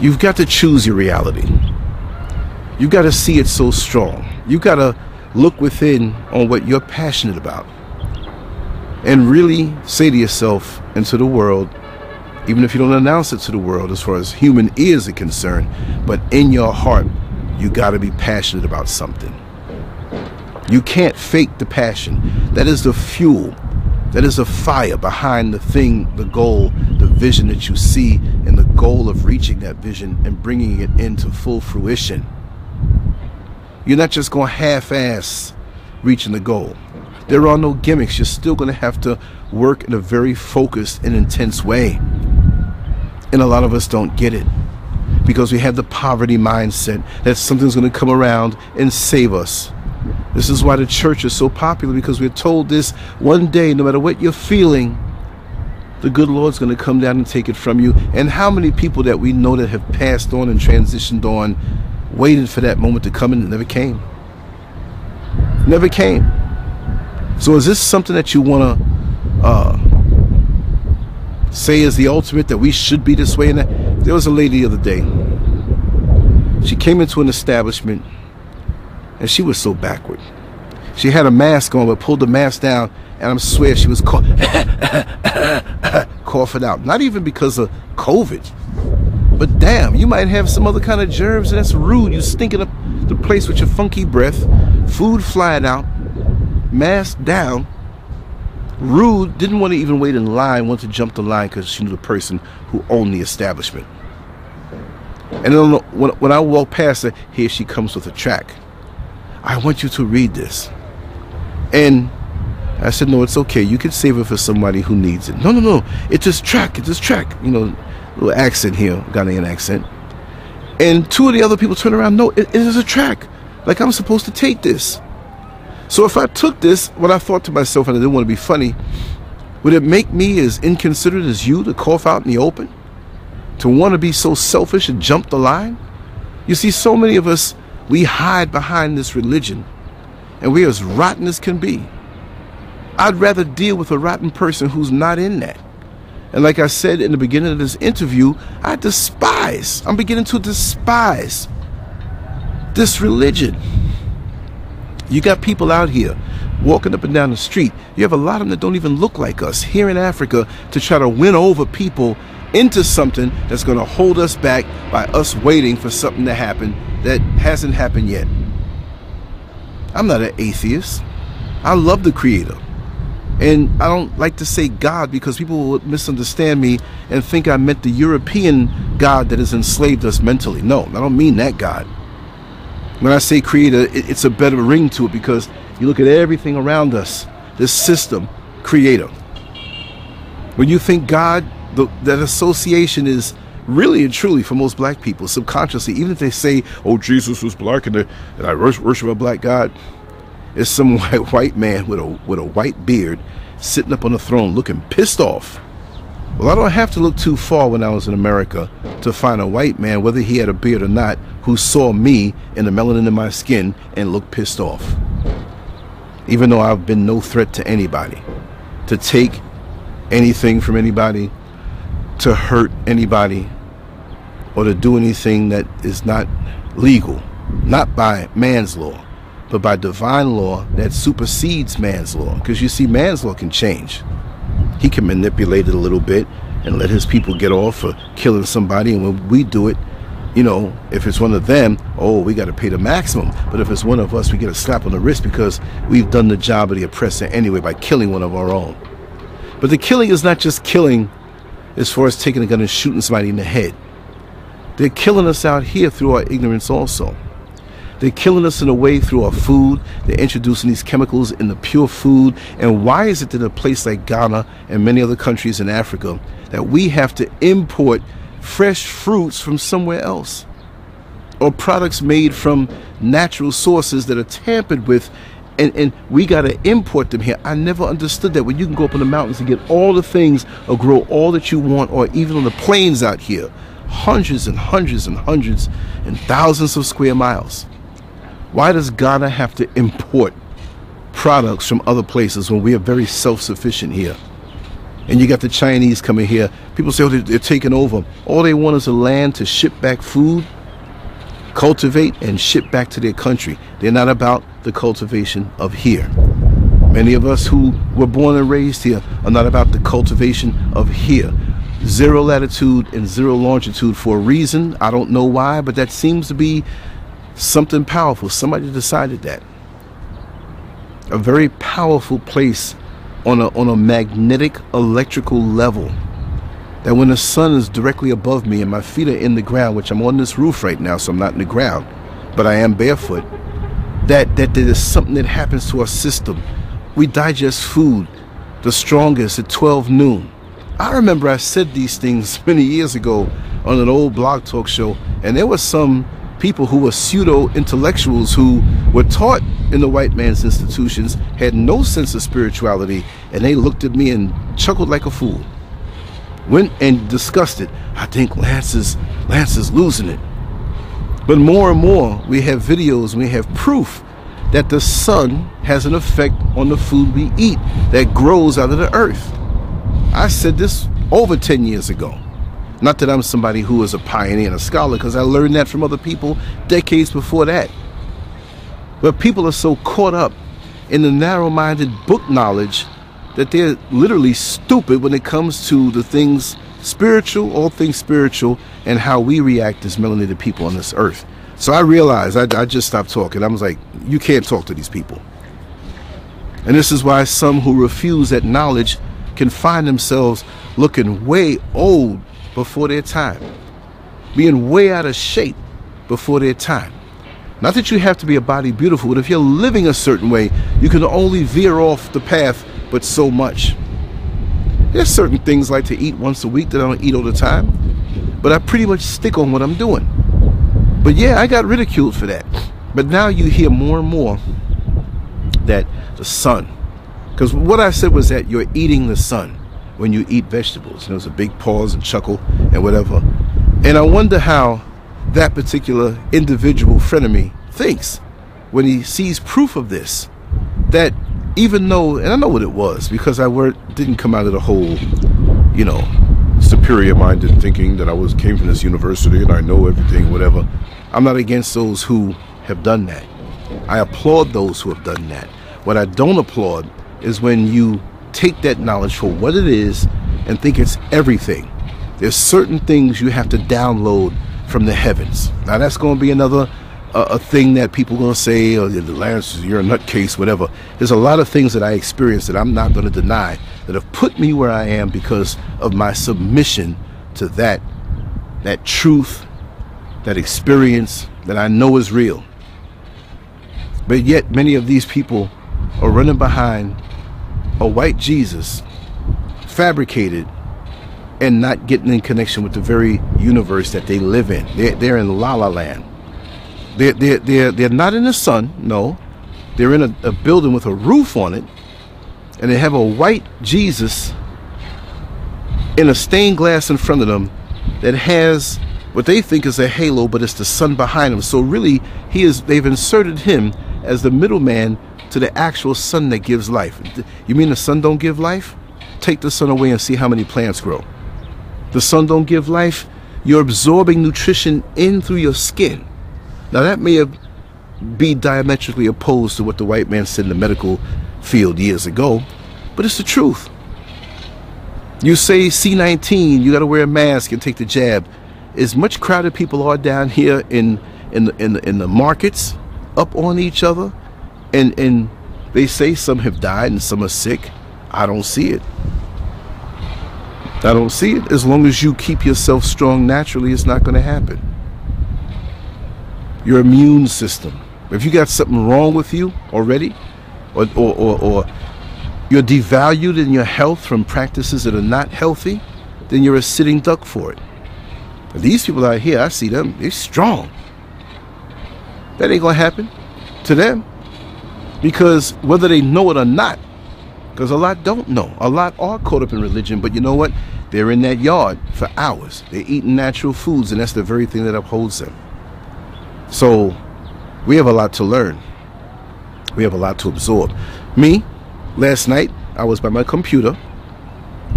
You've got to choose your reality. You've got to see it so strong. You've got to look within on what you're passionate about, and really say to yourself and to the world, even if you don't announce it to the world, as far as human ears are concerned, but in your heart, you got to be passionate about something. You can't fake the passion. That is the fuel that is the fire behind the thing, the goal, the vision that you see, and the goal of reaching that vision and bringing it into full fruition. You're not just going half ass reaching the goal. There are no gimmicks. You're still going to have to work in a very focused and intense way. And a lot of us don't get it because we have the poverty mindset that something's going to come around and save us. This is why the church is so popular because we're told this one day, no matter what you're feeling, the good Lord's going to come down and take it from you. And how many people that we know that have passed on and transitioned on waited for that moment to come and it never came? Never came. So is this something that you want to uh, say is the ultimate that we should be this way? And that? There was a lady the other day. She came into an establishment and she was so backward. She had a mask on but pulled the mask down and I swear she was [coughs] coughing out. Not even because of COVID. But damn, you might have some other kind of germs, and that's rude. You stinking up the place with your funky breath, food flying out, mask down. Rude, didn't want to even wait in line, wanted to jump the line because she knew the person who owned the establishment. And then when, when I walk past her, here she comes with a track. I want you to read this. And I said, no, it's okay. You can save it for somebody who needs it. No, no, no. It's this track. It's this track. You know, little accent here, Ghanaian accent. And two of the other people turn around. No, it, it is a track. Like I'm supposed to take this. So if I took this, what I thought to myself, and I didn't want to be funny, would it make me as inconsiderate as you to cough out in the open? To want to be so selfish and jump the line? You see, so many of us, we hide behind this religion, and we're as rotten as can be. I'd rather deal with a rotten person who's not in that. And like I said in the beginning of this interview, I despise, I'm beginning to despise this religion. You got people out here walking up and down the street. You have a lot of them that don't even look like us here in Africa to try to win over people into something that's going to hold us back by us waiting for something to happen that hasn't happened yet. I'm not an atheist. I love the Creator. And I don't like to say God because people will misunderstand me and think I meant the European God that has enslaved us mentally. No, I don't mean that God. When I say creator, it's a better ring to it because you look at everything around us, this system, creator. When you think God, the, that association is really and truly for most black people, subconsciously, even if they say, oh, Jesus was black and, uh, and I worship a black God, it's some [laughs] white white man with a with a white beard sitting up on a throne looking pissed off. Well, I don't have to look too far when I was in America to find a white man, whether he had a beard or not, who saw me and the melanin in my skin and looked pissed off. Even though I've been no threat to anybody, to take anything from anybody, to hurt anybody, or to do anything that is not legal, not by man's law but by divine law that supersedes man's law. Because you see, man's law can change. He can manipulate it a little bit and let his people get off for killing somebody. And when we do it, you know, if it's one of them, oh, we got to pay the maximum. But if it's one of us, we get a slap on the wrist because we've done the job of the oppressor anyway by killing one of our own. But the killing is not just killing as far as taking a gun and shooting somebody in the head. They're killing us out here through our ignorance also. They're killing us in a way through our food. They're introducing these chemicals in the pure food. And why is it that a place like Ghana and many other countries in Africa that we have to import fresh fruits from somewhere else? Or products made from natural sources that are tampered with and, and we got to import them here. I never understood that when you can go up in the mountains and get all the things or grow all that you want, or even on the plains out here, hundreds and hundreds and hundreds and thousands of square miles. Why does Ghana have to import products from other places when we are very self-sufficient here? And you got the Chinese coming here. People say, oh, they're, they're taking over. All they want is a land to ship back food, cultivate, and ship back to their country. They're not about the cultivation of here. Many of us who were born and raised here are not about the cultivation of here. Zero latitude and zero longitude for a reason. I don't know why, but that seems to be something powerful. Somebody decided that. A very powerful place on a, on a magnetic electrical level. That when the sun is directly above me and my feet are in the ground, which I'm on this roof right now, so I'm not in the ground, but I am barefoot, that, that there is something that happens to our system. We digest food the strongest at 12 noon. I remember I said these things [laughs] many years ago on an old blog talk show, and there was some people who were pseudo intellectuals who were taught in the white man's institutions, had no sense of spirituality, and they looked at me and chuckled like a fool. Went and discussed it. I think Lance is Lance is losing it. But more and more, we have videos, we have proof that the sun has an effect on the food we eat that grows out of the earth. I said this over 10 years ago. Not that I'm somebody who is a pioneer and a scholar, because I learned that from other people decades before that. But people are so caught up in the narrow minded book knowledge that they're literally stupid when it comes to the things spiritual, all things spiritual, and how we react as melanated people on this earth. So I realized, I, I just stopped talking. I was like, you can't talk to these people. And this is why some who refuse that knowledge can find themselves looking way old before their time, being way out of shape before their time. Not that you have to be a body beautiful, but if you're living a certain way, you can only veer off the path, but so much. There's certain things like to eat once a week that I don't eat all the time, but I pretty much stick on what I'm doing. But yeah, I got ridiculed for that. But now you hear more and more that the sun, because what I said was that you're eating the sun when you eat vegetables. And there was a big pause and chuckle and whatever. And I wonder how that particular individual friend of me thinks when he sees proof of this. That even though, and I know what it was because I were, didn't come out of the whole, you know, superior minded thinking that I was came from this university and I know everything, whatever. I'm not against those who have done that. I applaud those who have done that. What I don't applaud is when you take that knowledge for what it is and think it's everything. There's certain things you have to download from the heavens. Now that's going to be another a, a thing that people are going to say, oh, the Lance, you're a nutcase, whatever. There's a lot of things that I experienced that I'm not going to deny that have put me where I am because of my submission to that, that truth, that experience that I know is real. But yet, many of these people are running behind a white Jesus fabricated and not getting in connection with the very universe that they live in. They're, they're in La La Land. They're, they're, they're, they're not in the sun, no. They're in a, a building with a roof on it, and they have a white Jesus in a stained glass in front of them that has what they think is a halo, but it's the sun behind them. So really, he is. They've inserted him as the middleman to the actual sun that gives life. You mean the sun don't give life? Take the sun away and see how many plants grow. The sun don't give life. You're absorbing nutrition in through your skin. Now that may be diametrically opposed to what the white man said in the medical field years ago, but it's the truth. You say C19, you got to wear a mask and take the jab. As much crowded people are down here in in the, in the, in the markets, up on each other, and and they say some have died and some are sick. I don't see it. I don't see it. As long as you keep yourself strong naturally, it's not going to happen. Your immune system. If you got something wrong with you already, or, or, or, or you're devalued in your health from practices that are not healthy, then you're a sitting duck for it. But these people out here, I see them, they're strong. That ain't gonna happen to them. Because whether they know it or not, because a lot don't know. A lot are caught up in religion, but you know what? They're in that yard for hours. They're eating natural foods, and that's the very thing that upholds them. So we have a lot to learn. We have a lot to absorb. Me, last night, I was by my computer.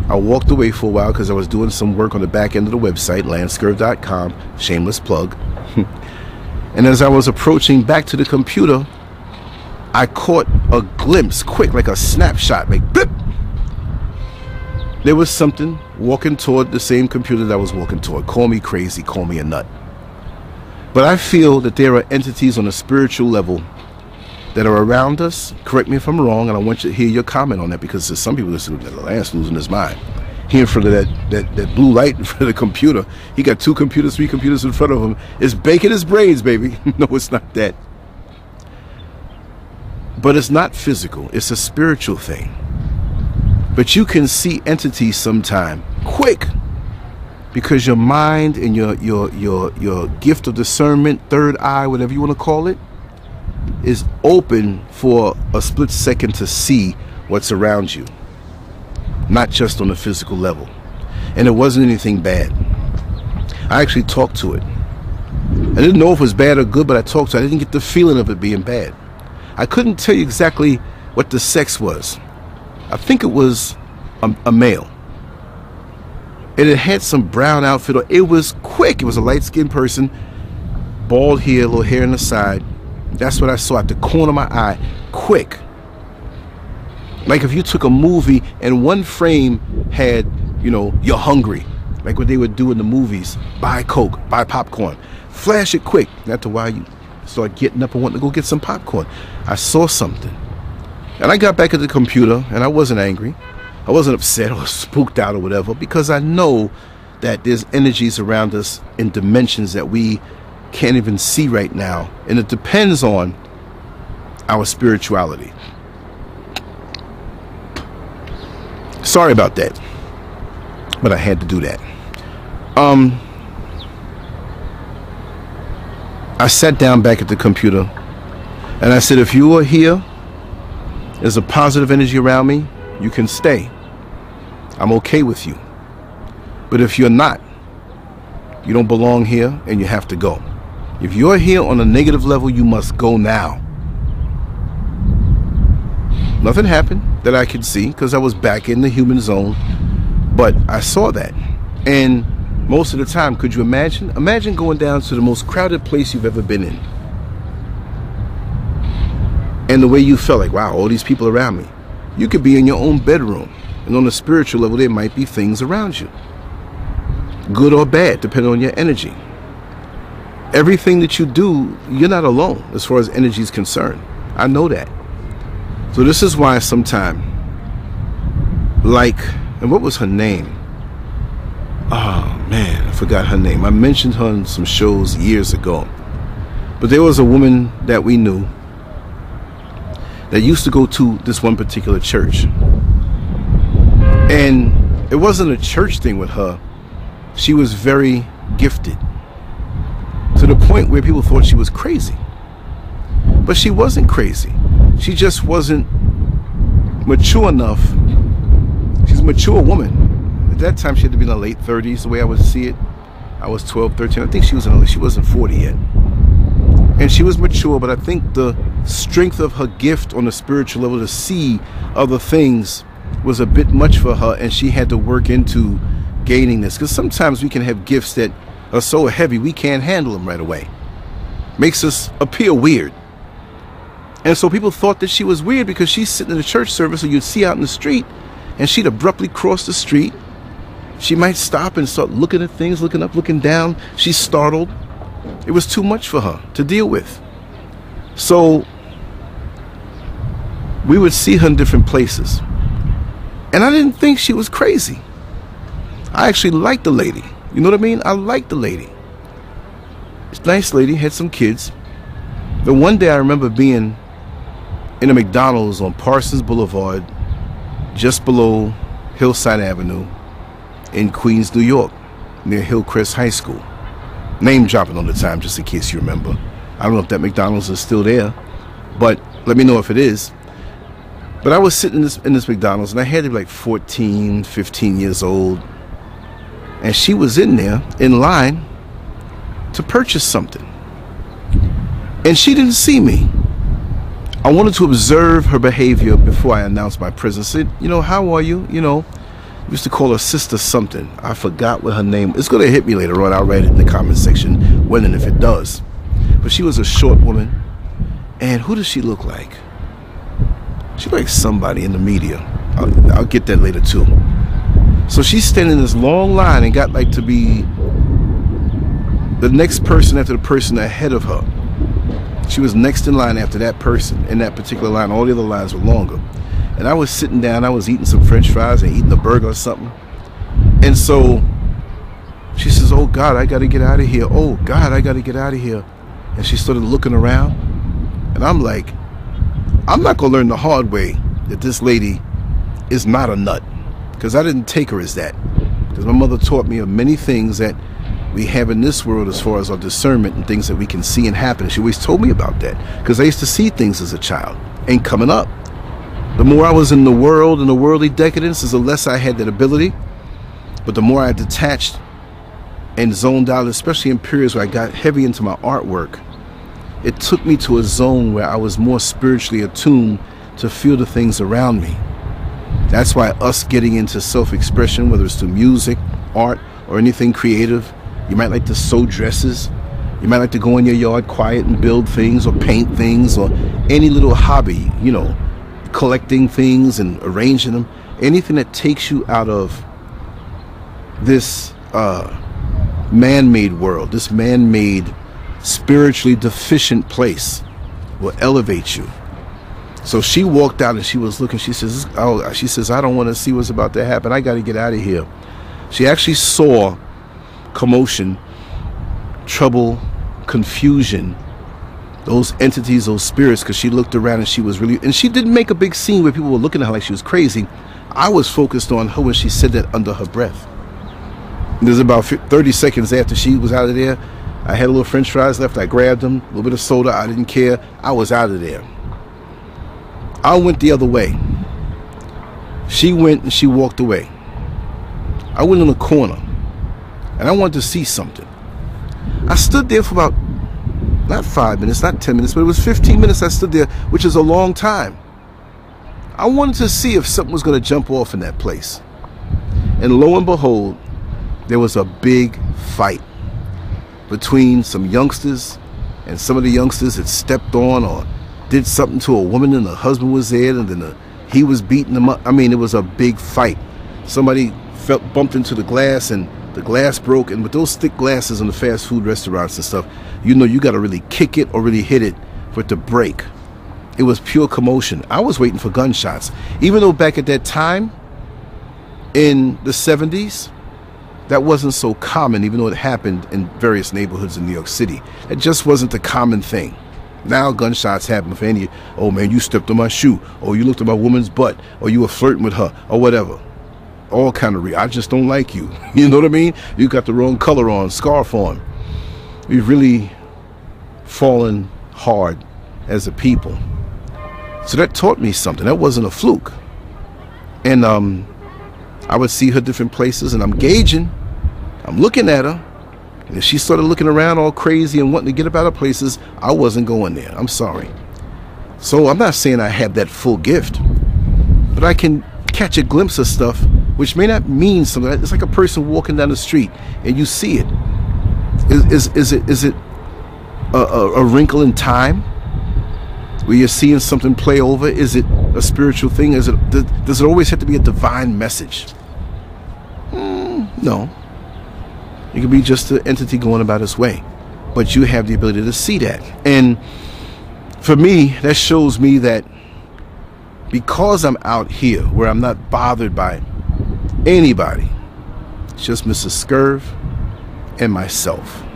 I walked away for a while because I was doing some work on the back end of the website, LanceScurv.com, shameless plug. [laughs] and as I was approaching back to the computer, I caught a glimpse, quick, like a snapshot, like blip. There was something walking toward the same computer that I was walking toward. Call me crazy, call me a nut. But I feel that there are entities on a spiritual level that are around us. Correct me if I'm wrong, and I want you to hear your comment on that because there's some people that say the Lance losing his mind. He in front of that, that, that blue light in [laughs] front of the computer. He got two computers, three computers in front of him. It's baking his brains, baby. [laughs] no, it's not that. But it's not physical, it's a spiritual thing. But you can see entities sometime quick because your mind and your your your your gift of discernment, third eye, whatever you want to call it, is open for a split second to see what's around you, not just on a physical level. And it wasn't anything bad. I actually talked to it. I didn't know if it was bad or good, but I talked to it. I didn't get the feeling of it being bad. I couldn't tell you exactly what the sex was. I think it was a, a male. And it had some brown outfit. It was quick. It was a light skinned person, bald hair, little hair on the side. That's what I saw at the corner of my eye. Quick. Like if you took a movie and one frame had, you know, you're hungry, like what they would do in the movies buy Coke, buy popcorn, flash it quick. A while, you start getting up and wanting to go get some popcorn. I saw something. And I got back at the computer and I wasn't angry. I wasn't upset or [laughs] spooked out or whatever because I know that there's energies around us in dimensions that we can't even see right now. And it depends on our spirituality. Sorry about that. But I had to do that. Um I sat down back at the computer and I said if you are here, there's a positive energy around me, you can stay. I'm okay with you. But if you're not, you don't belong here and you have to go. If you're here on a negative level, you must go now. Nothing happened that I could see because I was back in the human zone, but I saw that. And most of the time, could you imagine? Imagine going down to the most crowded place you've ever been in. And the way you felt like, wow, all these people around me. You could be in your own bedroom, and on a spiritual level, there might be things around you, good or bad, depending on your energy everything that you do, you're not alone as far as energy is concerned. I know that. So this is why sometime, like, and what was her name? Oh man, I forgot her name. I mentioned her in some shows years ago. But there was a woman that we knew that used to go to this one particular church. And it wasn't a church thing with her. She was very gifted to the point where people thought she was crazy. But she wasn't crazy. She just wasn't mature enough. She's a mature woman. At that time, she had to be in the late 30s, the way I would see it. I was 12, 13. I think she was in she wasn't 40 yet. And she was mature, but I think the strength of her gift on the spiritual level to see other things was a bit much for her, and she had to work into gaining this. Because sometimes we can have gifts that are so heavy we can't handle them right away. Makes us appear weird. And so people thought that she was weird because she's sitting in a church service or you'd see out in the street and she'd abruptly cross the street. She might stop and start looking at things, looking up, looking down. She's startled. It was too much for her to deal with. So we would see her in different places. And I didn't think she was crazy. I actually liked the lady. You know what I mean? I liked the lady. This Nice lady, had some kids. The one day I remember being in a McDonald's on Parsons Boulevard, just below Hillside Avenue in Queens, New York, near Hillcrest High School. Name dropping on the time, just in case you remember. I don't know if that McDonald's is still there, but let me know if it is. But I was sitting in this, in this McDonald's and I had to be like 14, 15 years old and she was in there in line to purchase something. And she didn't see me. I wanted to observe her behavior before I announced my presence. Said, you know, how are you? You know, we used to call her sister something. I forgot what her name. It's gonna hit me later on. I'll write it in the comment section when and if it does. But she was a short woman, and who does she look like? She like somebody in the media. I'll, I'll get that later too. So she's standing in this long line and got like to be the next person after the person ahead of her. She was next in line after that person in that particular line. All the other lines were longer. And I was sitting down, I was eating some french fries and eating a burger or something. And so she says, Oh God, I got to get out of here. Oh God, I got to get out of here. And she started looking around. And I'm like, I'm not going to learn the hard way that this lady is not a nut because I didn't take her as that. Because my mother taught me of many things that we have in this world as far as our discernment and things that we can see and happen. She always told me about that because I used to see things as a child and coming up. The more I was in the world and the worldly decadence, is the less I had that ability. But the more I detached and zoned out, especially in periods where I got heavy into my artwork, it took me to a zone where I was more spiritually attuned to feel the things around me. That's why us getting into self expression, whether it's through music, art, or anything creative, you might like to sew dresses. You might like to go in your yard quiet and build things or paint things or any little hobby, you know, collecting things and arranging them. Anything that takes you out of this uh, man made world, this man made spiritually deficient place will elevate you. So she walked out and she was looking. She says, "Oh, she says I don't want to see what's about to happen. I got to get out of here." She actually saw commotion, trouble, confusion, those entities, those spirits, because she looked around and she was really, and she didn't make a big scene where people were looking at her like she was crazy. I was focused on her when she said that under her breath. There's about 30 seconds after she was out of there. I had a little french fries left. I grabbed them, a little bit of soda. I didn't care. I was out of there. I went the other way. She went and she walked away. I went in the corner and I wanted to see something. I stood there for about not five minutes, not 10 minutes, but it was 15 minutes I stood there, which is a long time. I wanted to see if something was going to jump off in that place. And lo and behold, there was a big fight between some youngsters, and some of the youngsters had stepped on or did something to a woman, and the husband was there, and then the, he was beating them up. I mean, it was a big fight. Somebody felt bumped into the glass, and the glass broke. And with those thick glasses in the fast food restaurants and stuff, you know you got to really kick it or really hit it for it to break. It was pure commotion. I was waiting for gunshots, even though back at that time in the 70s, that wasn't so common, even though it happened in various neighborhoods in New York City. It just wasn't the common thing. Now gunshots happen for any, oh man, you stepped on my shoe, or you looked at my woman's butt, or you were flirting with her, or whatever. All kind of, re- I just don't like you. [laughs] You know what I mean? You got the wrong color on, scarf on. We've really fallen hard as a people. So that taught me something. That wasn't a fluke. And um, I would see her different places and I'm gauging. I'm looking at her. And if she started looking around all crazy and wanting to get up out of places, I wasn't going there. I'm sorry. So I'm not saying I have that full gift, but I can catch a glimpse of stuff which may not mean something. It's like a person walking down the street and you see it. Is, is, is it is it a, a, a wrinkle in time where you're seeing something play over? Is it a spiritual thing? Is it does it always have to be a divine message? Hmm, no. It could be just an entity going about its way. But you have the ability to see that. And for me, that shows me that because I'm out here where I'm not bothered by anybody, it's just Mrs. Scurv and myself.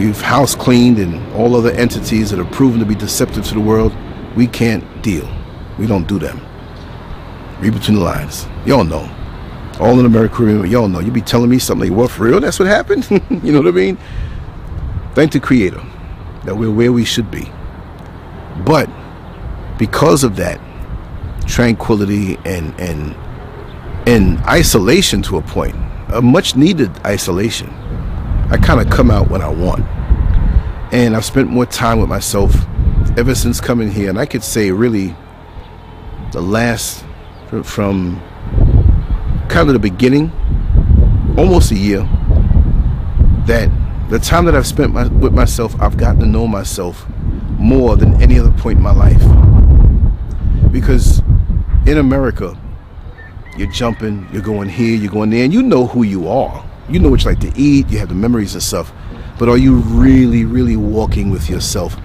We've house cleaned and all other entities that are proven to be deceptive to the world. We can't deal. We don't do them. Read between the lines. Y'all know all in America, y'all know. You be telling me something like, well, for real, that's what happened? [laughs] you know what I mean? Thank the Creator that we're where we should be. But because of that tranquility and and and isolation to a point, a much needed isolation, I kind of come out when I want. And I've spent more time with myself ever since coming here. And I could say really the last from kind of the beginning, almost a year, that the time that I've spent my, with myself, I've gotten to know myself more than any other point in my life. Because in America, you're jumping, you're going here, you're going there, and you know who you are. You know what you like to eat, you have the memories and stuff. But are you really, really walking with yourself?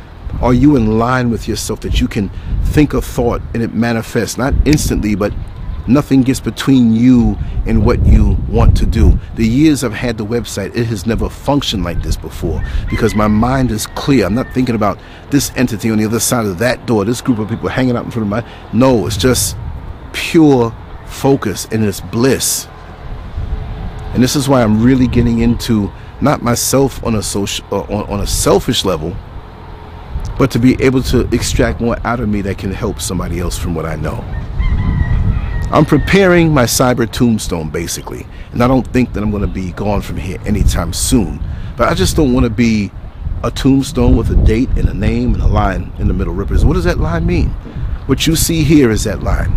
Are you in line with yourself that you can think a thought and it manifests, not instantly, but Nothing gets between you and what you want to do. The years I've had the website, it has never functioned like this before because my mind is clear. I'm not thinking about this entity on the other side of that door, this group of people hanging out in front of my. No, it's just pure focus and it's bliss. And this is why I'm really getting into not myself on a social uh, on, on a selfish level, but to be able to extract more out of me that can help somebody else from what I know. I'm preparing my cyber tombstone basically, and I don't think that I'm going to be gone from here anytime soon. But I just don't want to be a tombstone with a date and a name and a line in the middle. Rippers, what does that line mean? What you see here is that line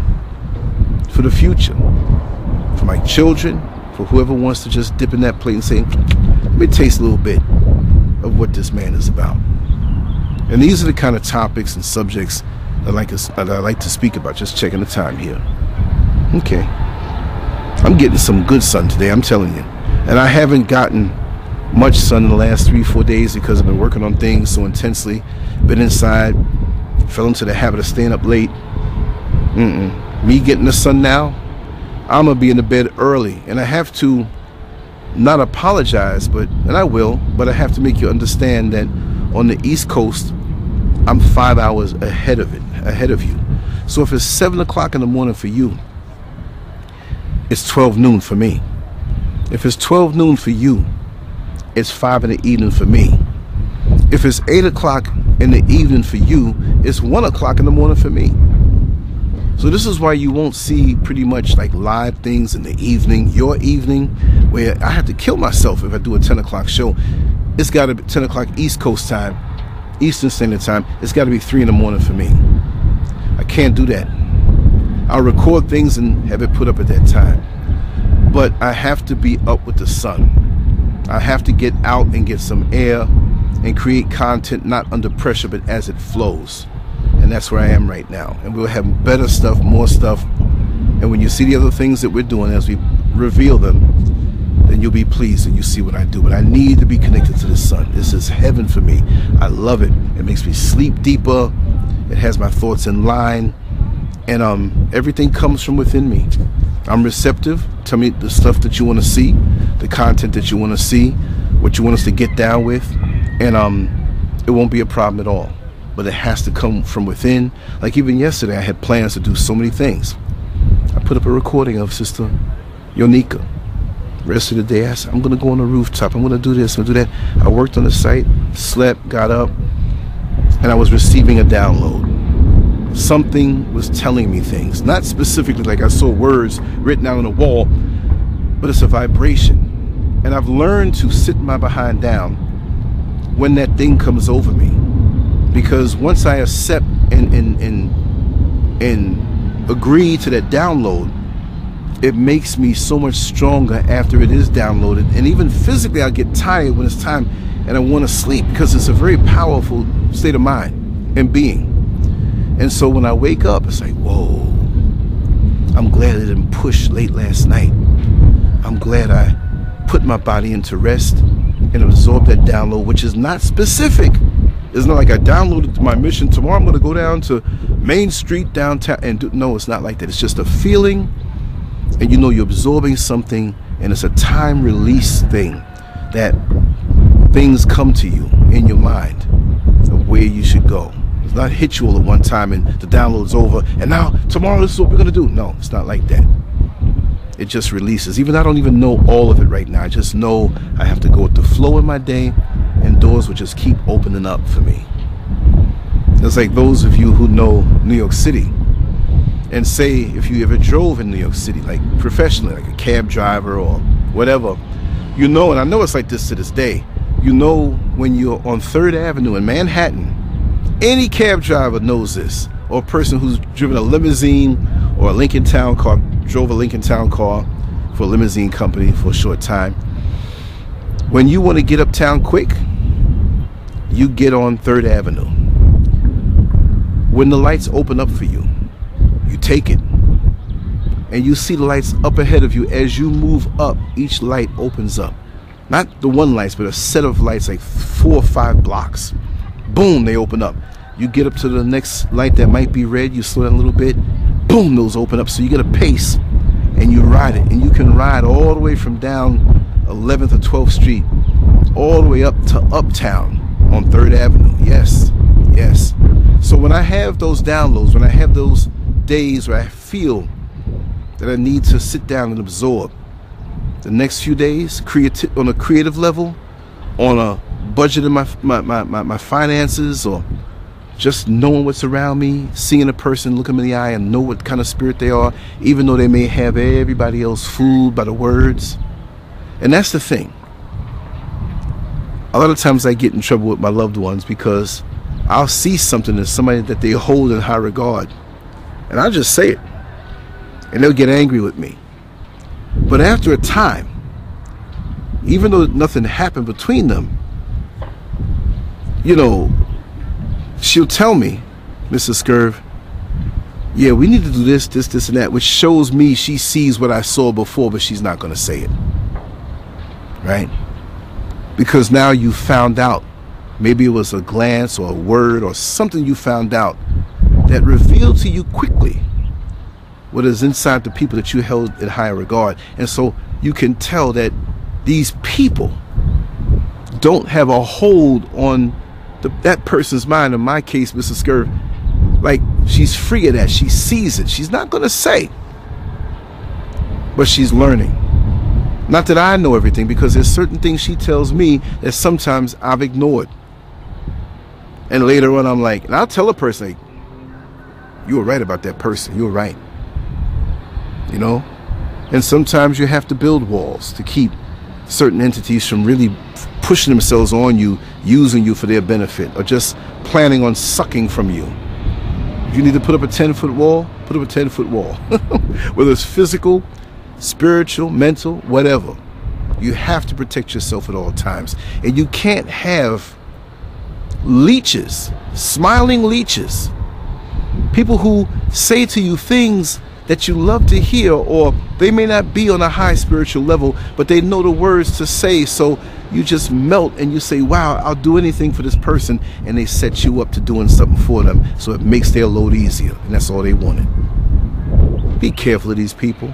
for the future, for my children, for whoever wants to just dip in that plate and say, let me taste a little bit of what this man is about. And these are the kind of topics and subjects that I like to, that I like to speak about. Just checking the time here. Okay. I'm getting some good sun today, I'm telling you. And I haven't gotten much sun in the last three, four days because I've been working on things so intensely. Been inside, fell into the habit of staying up late. Mm-mm. Me getting the sun now, I'm gonna be in the bed early, and I have to not apologize, but and I will, but I have to make you understand that on the East Coast, I'm five hours ahead of it, ahead of you. So if it's seven o'clock in the morning for you, it's 12 noon for me. If it's 12 noon for you, it's five in the evening for me. If it's eight o'clock in the evening for you, it's one o'clock in the morning for me. So this is why you won't see pretty much like live things in the evening, your evening, where I have to kill myself if I do a 10 o'clock show. It's got to be 10 o'clock East Coast time, Eastern Standard Time. It's got to be 3 in the morning for me. I can't do that. I'll record things and have it put up at that time. But I have to be up with the sun. I have to get out and get some air and create content not under pressure but as it flows and that's where I am right now. And we'll have better stuff, more stuff. And when you see the other things that we're doing as we reveal them, then you'll be pleased and you see what I do. But I need to be connected to the sun. This is heaven for me. I love it. It makes me sleep deeper. It has my thoughts in line. And um, everything comes from within me. I'm receptive. Tell me the stuff that you want to see, the content that you want to see, what you want us to get down with. And um, it won't be a problem at all but it has to come from within. Like even yesterday, I had plans to do so many things. I put up a recording of Sister Yonika. Rest of the day, I said, I'm going to go on the rooftop. I'm going to do this, I'm going to do that. I worked on the site, slept, got up, and I was receiving a download. Something was telling me things. Not specifically like I saw words written out on the wall, but it's a vibration. And I've learned to sit my behind down when that thing comes over me because once I accept and and and, and agree to that download, it makes me so much stronger after it is downloaded. And even physically, I get tired when it's time and I want to sleep because it's a very powerful state of mind and being. And so when I wake up, it's like, whoa, I'm glad I didn't push late last night. I'm glad I put my body into rest and absorb that download, which is not specific. It's not like I downloaded my mission. Tomorrow I'm going to go down to Main Street downtown and do. No, it's not like that. It's just a feeling, and you know you're absorbing something, and it's a time release thing that things come to you in your mind of where you should go. It's not hit you all at one time and the download's over, and now tomorrow this is what we're going to do. No, it's not like that. It just releases. Even I don't even know all of it right now. I just know I have to go with the flow in my day and doors would just keep opening up for me. It's like those of you who know New York City and say if you ever drove in New York City, like professionally, like a cab driver or whatever, you know, and I know it's like this to this day, you know when you're on 3rd Avenue in Manhattan, any cab driver knows this, or a person who's driven a limousine or a Lincoln Town car, drove a Lincoln Town car for a limousine company for a short time. When you want to get uptown quick, you get on 3rd Avenue. When the lights open up for you, you take it. And you see the lights up ahead of you as you move up, each light opens up. Not the one lights, but a set of lights, like four or five blocks. Boom, they open up. You get up to the next light that might be red, you slow down a little bit, boom, those open up. So you get a pace and you ride it. And you can ride all the way from down 11th or 12th Street all the way up to Uptown on 3rd Avenue. Yes, yes. So when I have those downloads, when I have those days where I feel that I need to sit down and absorb, the next few days, creati- on a creative level, on a budget in my, my, my, my, my finances, or just knowing what's around me, seeing a person, look them in the eye, and know what kind of spirit they are, even though they may have everybody else fooled by the words. And that's the thing. A lot of times I get in trouble with my loved ones because I'll see something in somebody that they hold in high regard, and I'll just say it, and they'll get angry with me. But after a time, even though nothing happened between them, you know, she'll tell me, Mrs. Scurv, yeah, we need to do this, this, this, and that, which shows me she sees what I saw before, but she's not going to say it. Right? Because now you found out. Maybe it was a glance or a word or something you found out that revealed to you quickly what is inside the people that you held in higher regard. And so you can tell that these people don't have a hold on the, that person's mind. In my case, Mrs. Scurv, like she's free of that. She sees it. She's not going to say, but she's learning. Not that I know everything, because there's certain things she tells me that sometimes I've ignored. And later on, I'm like, and I'll tell a person, like, you were right about that person. You were right. You know? And sometimes you have to build walls to keep certain entities from really pushing themselves on you, using you for their benefit, or just planning on sucking from you. You need to put up a 10 foot wall, put up a 10 foot wall. [laughs] Whether it's physical, spiritual, mental, whatever. You have to protect yourself at all times. And you can't have leeches, smiling leeches, people who say to you things that you love to hear, or they may not be on a high spiritual level, but they know the words to say. So you just melt and you say, Wow, I'll do anything for this person. And they set you up to doing something for them. So it makes their load easier. And that's all they wanted. Be careful of these people.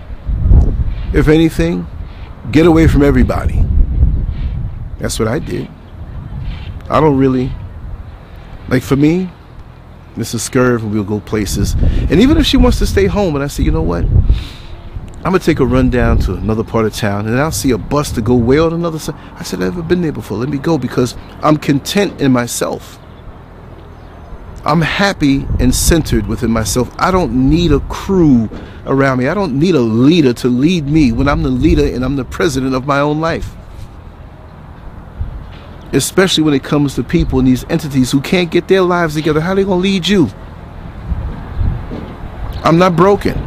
If anything, get away from everybody. That's what I did. I don't really, like for me, Mrs. Scurv, and we'll go places. And even if she wants to stay home, and I say, you know what? I'm gonna take a run down to another part of town, and I'll see a bus to go way on another side. I said, I've never been there before. Let me go because I'm content in myself. I'm happy and centered within myself. I don't need a crew around me. I don't need a leader to lead me when I'm the leader and I'm the president of my own life especially when it comes to people and these entities who can't get their lives together. How are they going to lead you? I'm not broken.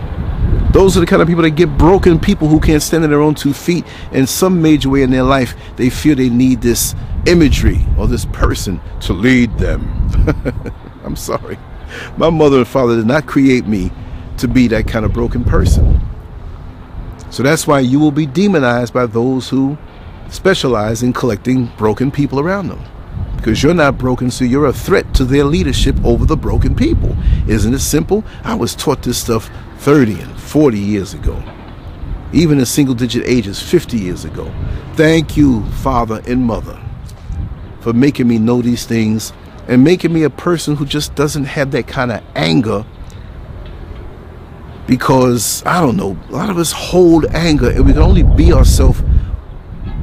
Those are the kind of people that get broken people who can't stand on their own two feet in some major way in their life. They feel they need this imagery or this person to lead them. [laughs] I'm sorry. My mother and father did not create me to be that kind of broken person. So that's why you will be demonized by those who specialize in collecting broken people around them. Because you're not broken, so you're a threat to their leadership over the broken people. Isn't it simple? I was taught this stuff 30 and 40 years ago, even in single digit ages 50 years ago. Thank you, Father and Mother, for making me know these things and making me a person who just doesn't have that kind of anger because I don't know, a lot of us hold anger and we can only be ourselves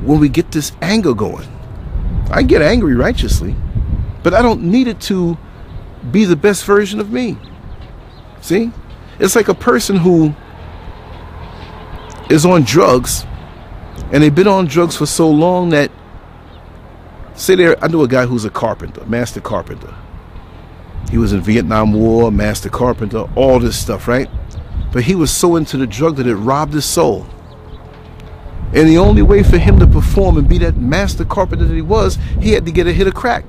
when we get this anger going. I get angry righteously, but I don't need it to be the best version of me. See? It's like a person who is on drugs and they've been on drugs for so long that say there I knew a guy who's a carpenter, master carpenter. He was in Vietnam War, master carpenter, all this stuff, right? But he was so into the drug that it robbed his soul. And the only way for him to perform and be that master carpenter that he was, he had to get a hit of crack.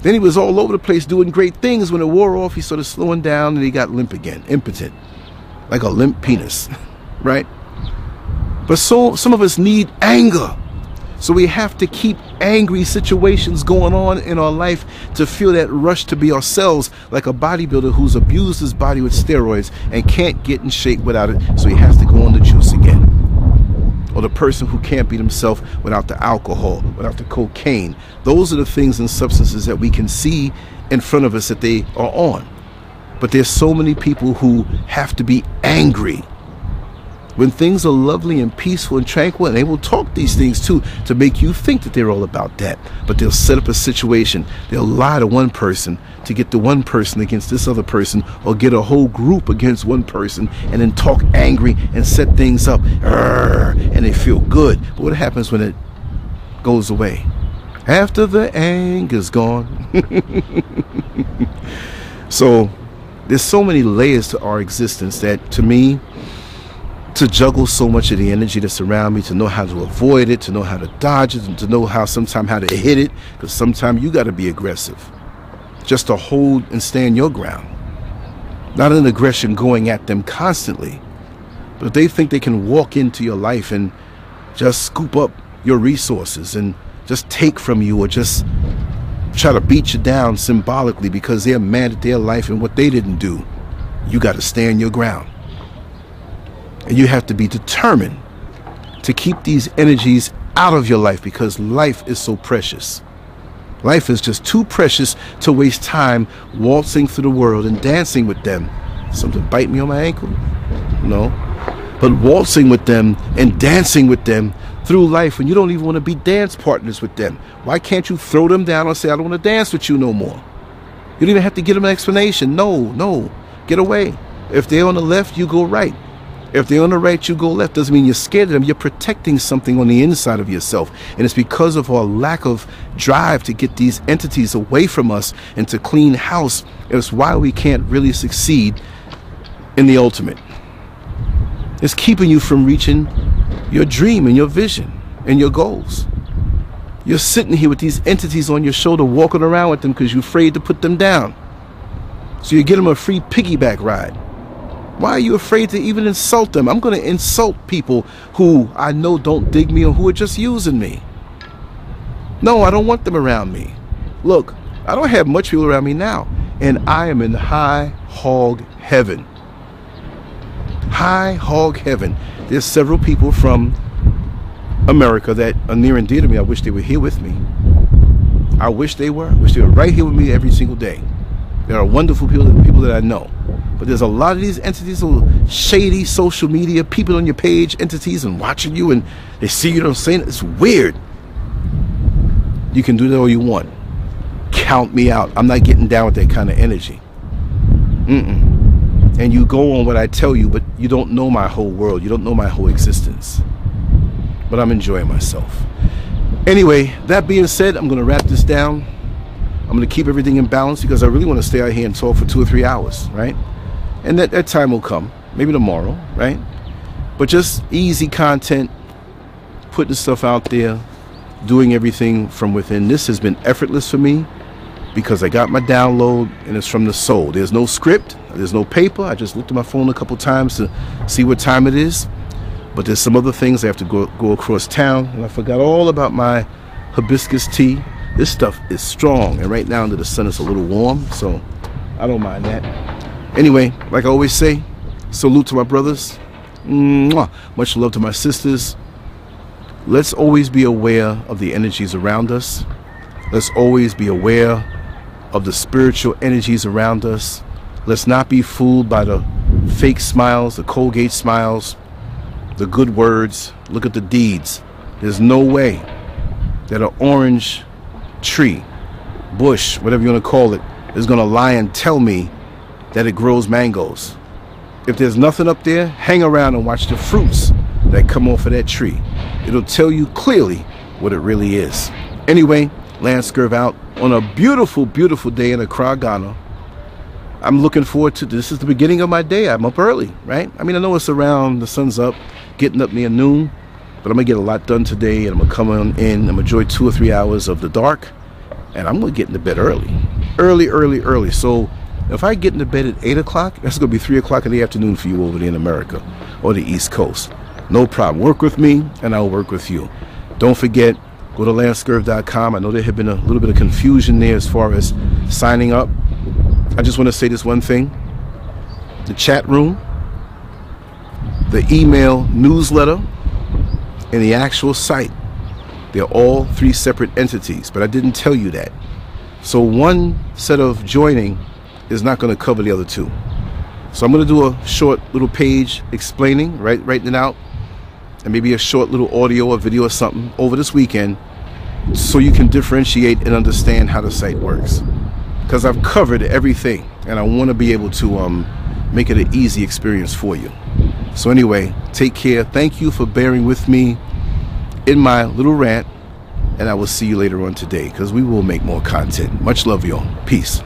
Then he was all over the place doing great things. When it wore off, he started slowing down and he got limp again, impotent, like a limp penis, [laughs] right? But so some of us need anger. So we have to keep angry situations going on in our life to feel that rush to be ourselves, like a bodybuilder who's abused his body with steroids and can't get in shape without it. So he has to go on the juice again or the person who can't be themselves without the alcohol, without the cocaine. Those are the things and substances that we can see in front of us that they are on. But there's so many people who have to be angry when things are lovely and peaceful and tranquil, and they will talk these things too to make you think that they're all about that. But they'll set up a situation. They'll lie to one person to get the one person against this other person, or get a whole group against one person, and then talk angry and set things up. And they feel good. But what happens when it goes away? After the anger's gone. [laughs] so there's so many layers to our existence that to me to juggle so much of the energy that's around me, to know how to avoid it, to know how to dodge it, and to know how sometimes how to hit it, because sometimes you got to be aggressive, just to hold and stand your ground. Not an aggression going at them constantly, but they think they can walk into your life and just scoop up your resources and just take from you or just try to beat you down symbolically because they're mad at their life and what they didn't do, you got to stand your ground. And you have to be determined to keep these energies out of your life because life is so precious. Life is just too precious to waste time waltzing through the world and dancing with them. Something bite me on my ankle? No. But waltzing with them and dancing with them through life when you don't even want to be dance partners with them. Why can't you throw them down and say, I don't want to dance with you no more? You don't even have to give them an explanation. No, no. Get away. If they're on the left, you go right. If they're on the right, you go left. Doesn't mean you're scared of them. You're protecting something on the inside of yourself. And it's because of our lack of drive to get these entities away from us and to clean house. It's why we can't really succeed in the ultimate. It's keeping you from reaching your dream and your vision and your goals. You're sitting here with these entities on your shoulder, walking around with them because you're afraid to put them down. So you get them a free piggyback ride. Why are you afraid to even insult them? I'm going to insult people who I know don't dig me or who are just using me. No, I don't want them around me. Look, I don't have much people around me now, and I am in high hog heaven. High hog heaven. There's several people from America that are near and dear to me. I wish they were here with me. I wish they were. I wish they were right here with me every single day. There are wonderful people, people that I know. But there's a lot of these entities, little shady social media, people on your page, entities, and watching you, and they see you don't say it. It's weird. You can do that all you want. Count me out. I'm not getting down with that kind of energy. Mm-mm. And you go on what I tell you, but you don't know my whole world. You don't know my whole existence. But I'm enjoying myself. Anyway, that being said, I'm going to wrap this down. I'm going to keep everything in balance because I really want to stay out here and talk for two or three hours, right? And that, that time will come, maybe tomorrow, right? But just easy content, putting stuff out there, doing everything from within. This has been effortless for me because I got my download and it's from the soul. There's no script, there's no paper. I just looked at my phone a couple times to see what time it is. But there's some other things I have to go, go across town, and I forgot all about my hibiscus tea. This stuff is strong, and right now under the sun it's a little warm, so I don't mind that. Anyway, like I always say, salute to my brothers. Mwah. Much love to my sisters. Let's always be aware of the energies around us. Let's always be aware of the spiritual energies around us. Let's not be fooled by the fake smiles, the Colgate smiles, the good words. Look at the deeds. There's no way that an orange tree, bush, whatever you want to call it, is going to lie and tell me that it grows mangoes. If there's nothing up there, hang around and watch the fruits that come off of that tree. It'll tell you clearly what it really is. Anyway, Lance out on a beautiful, beautiful day in Accra, Ghana. I'm looking forward to this. is the beginning of my day. I'm up early, right? I mean, I know it's around, the sun's up, getting up near noon, but I'm gonna get a lot done today and I'm gonna come on in, I'm gonna enjoy two or three hours of the dark, and I'm gonna get into bed early. Early, early, early. So if I get into bed at 8 o'clock, that's going to be 3 o'clock in the afternoon for you over there in America or the East Coast. No problem. Work with me, and I'll work with you. Don't forget, go to lancescurv.com. I know there had been a little bit of confusion there as far as signing up. I just want to say this one thing the chat room, the email newsletter, and the actual site. They're all three separate entities, but I didn't tell you that. So one set of joining is not going to cover the other two. So I'm going to do a short little page explaining, right, writing it out, and maybe a short little audio or video or something over this weekend so you can differentiate and understand how the site works. Because I've covered everything and I want to be able to um, make it an easy experience for you. So, anyway, take care. Thank you for bearing with me in my little rant, and I will see you later on today because we will make more content. Much love, y'all. Peace.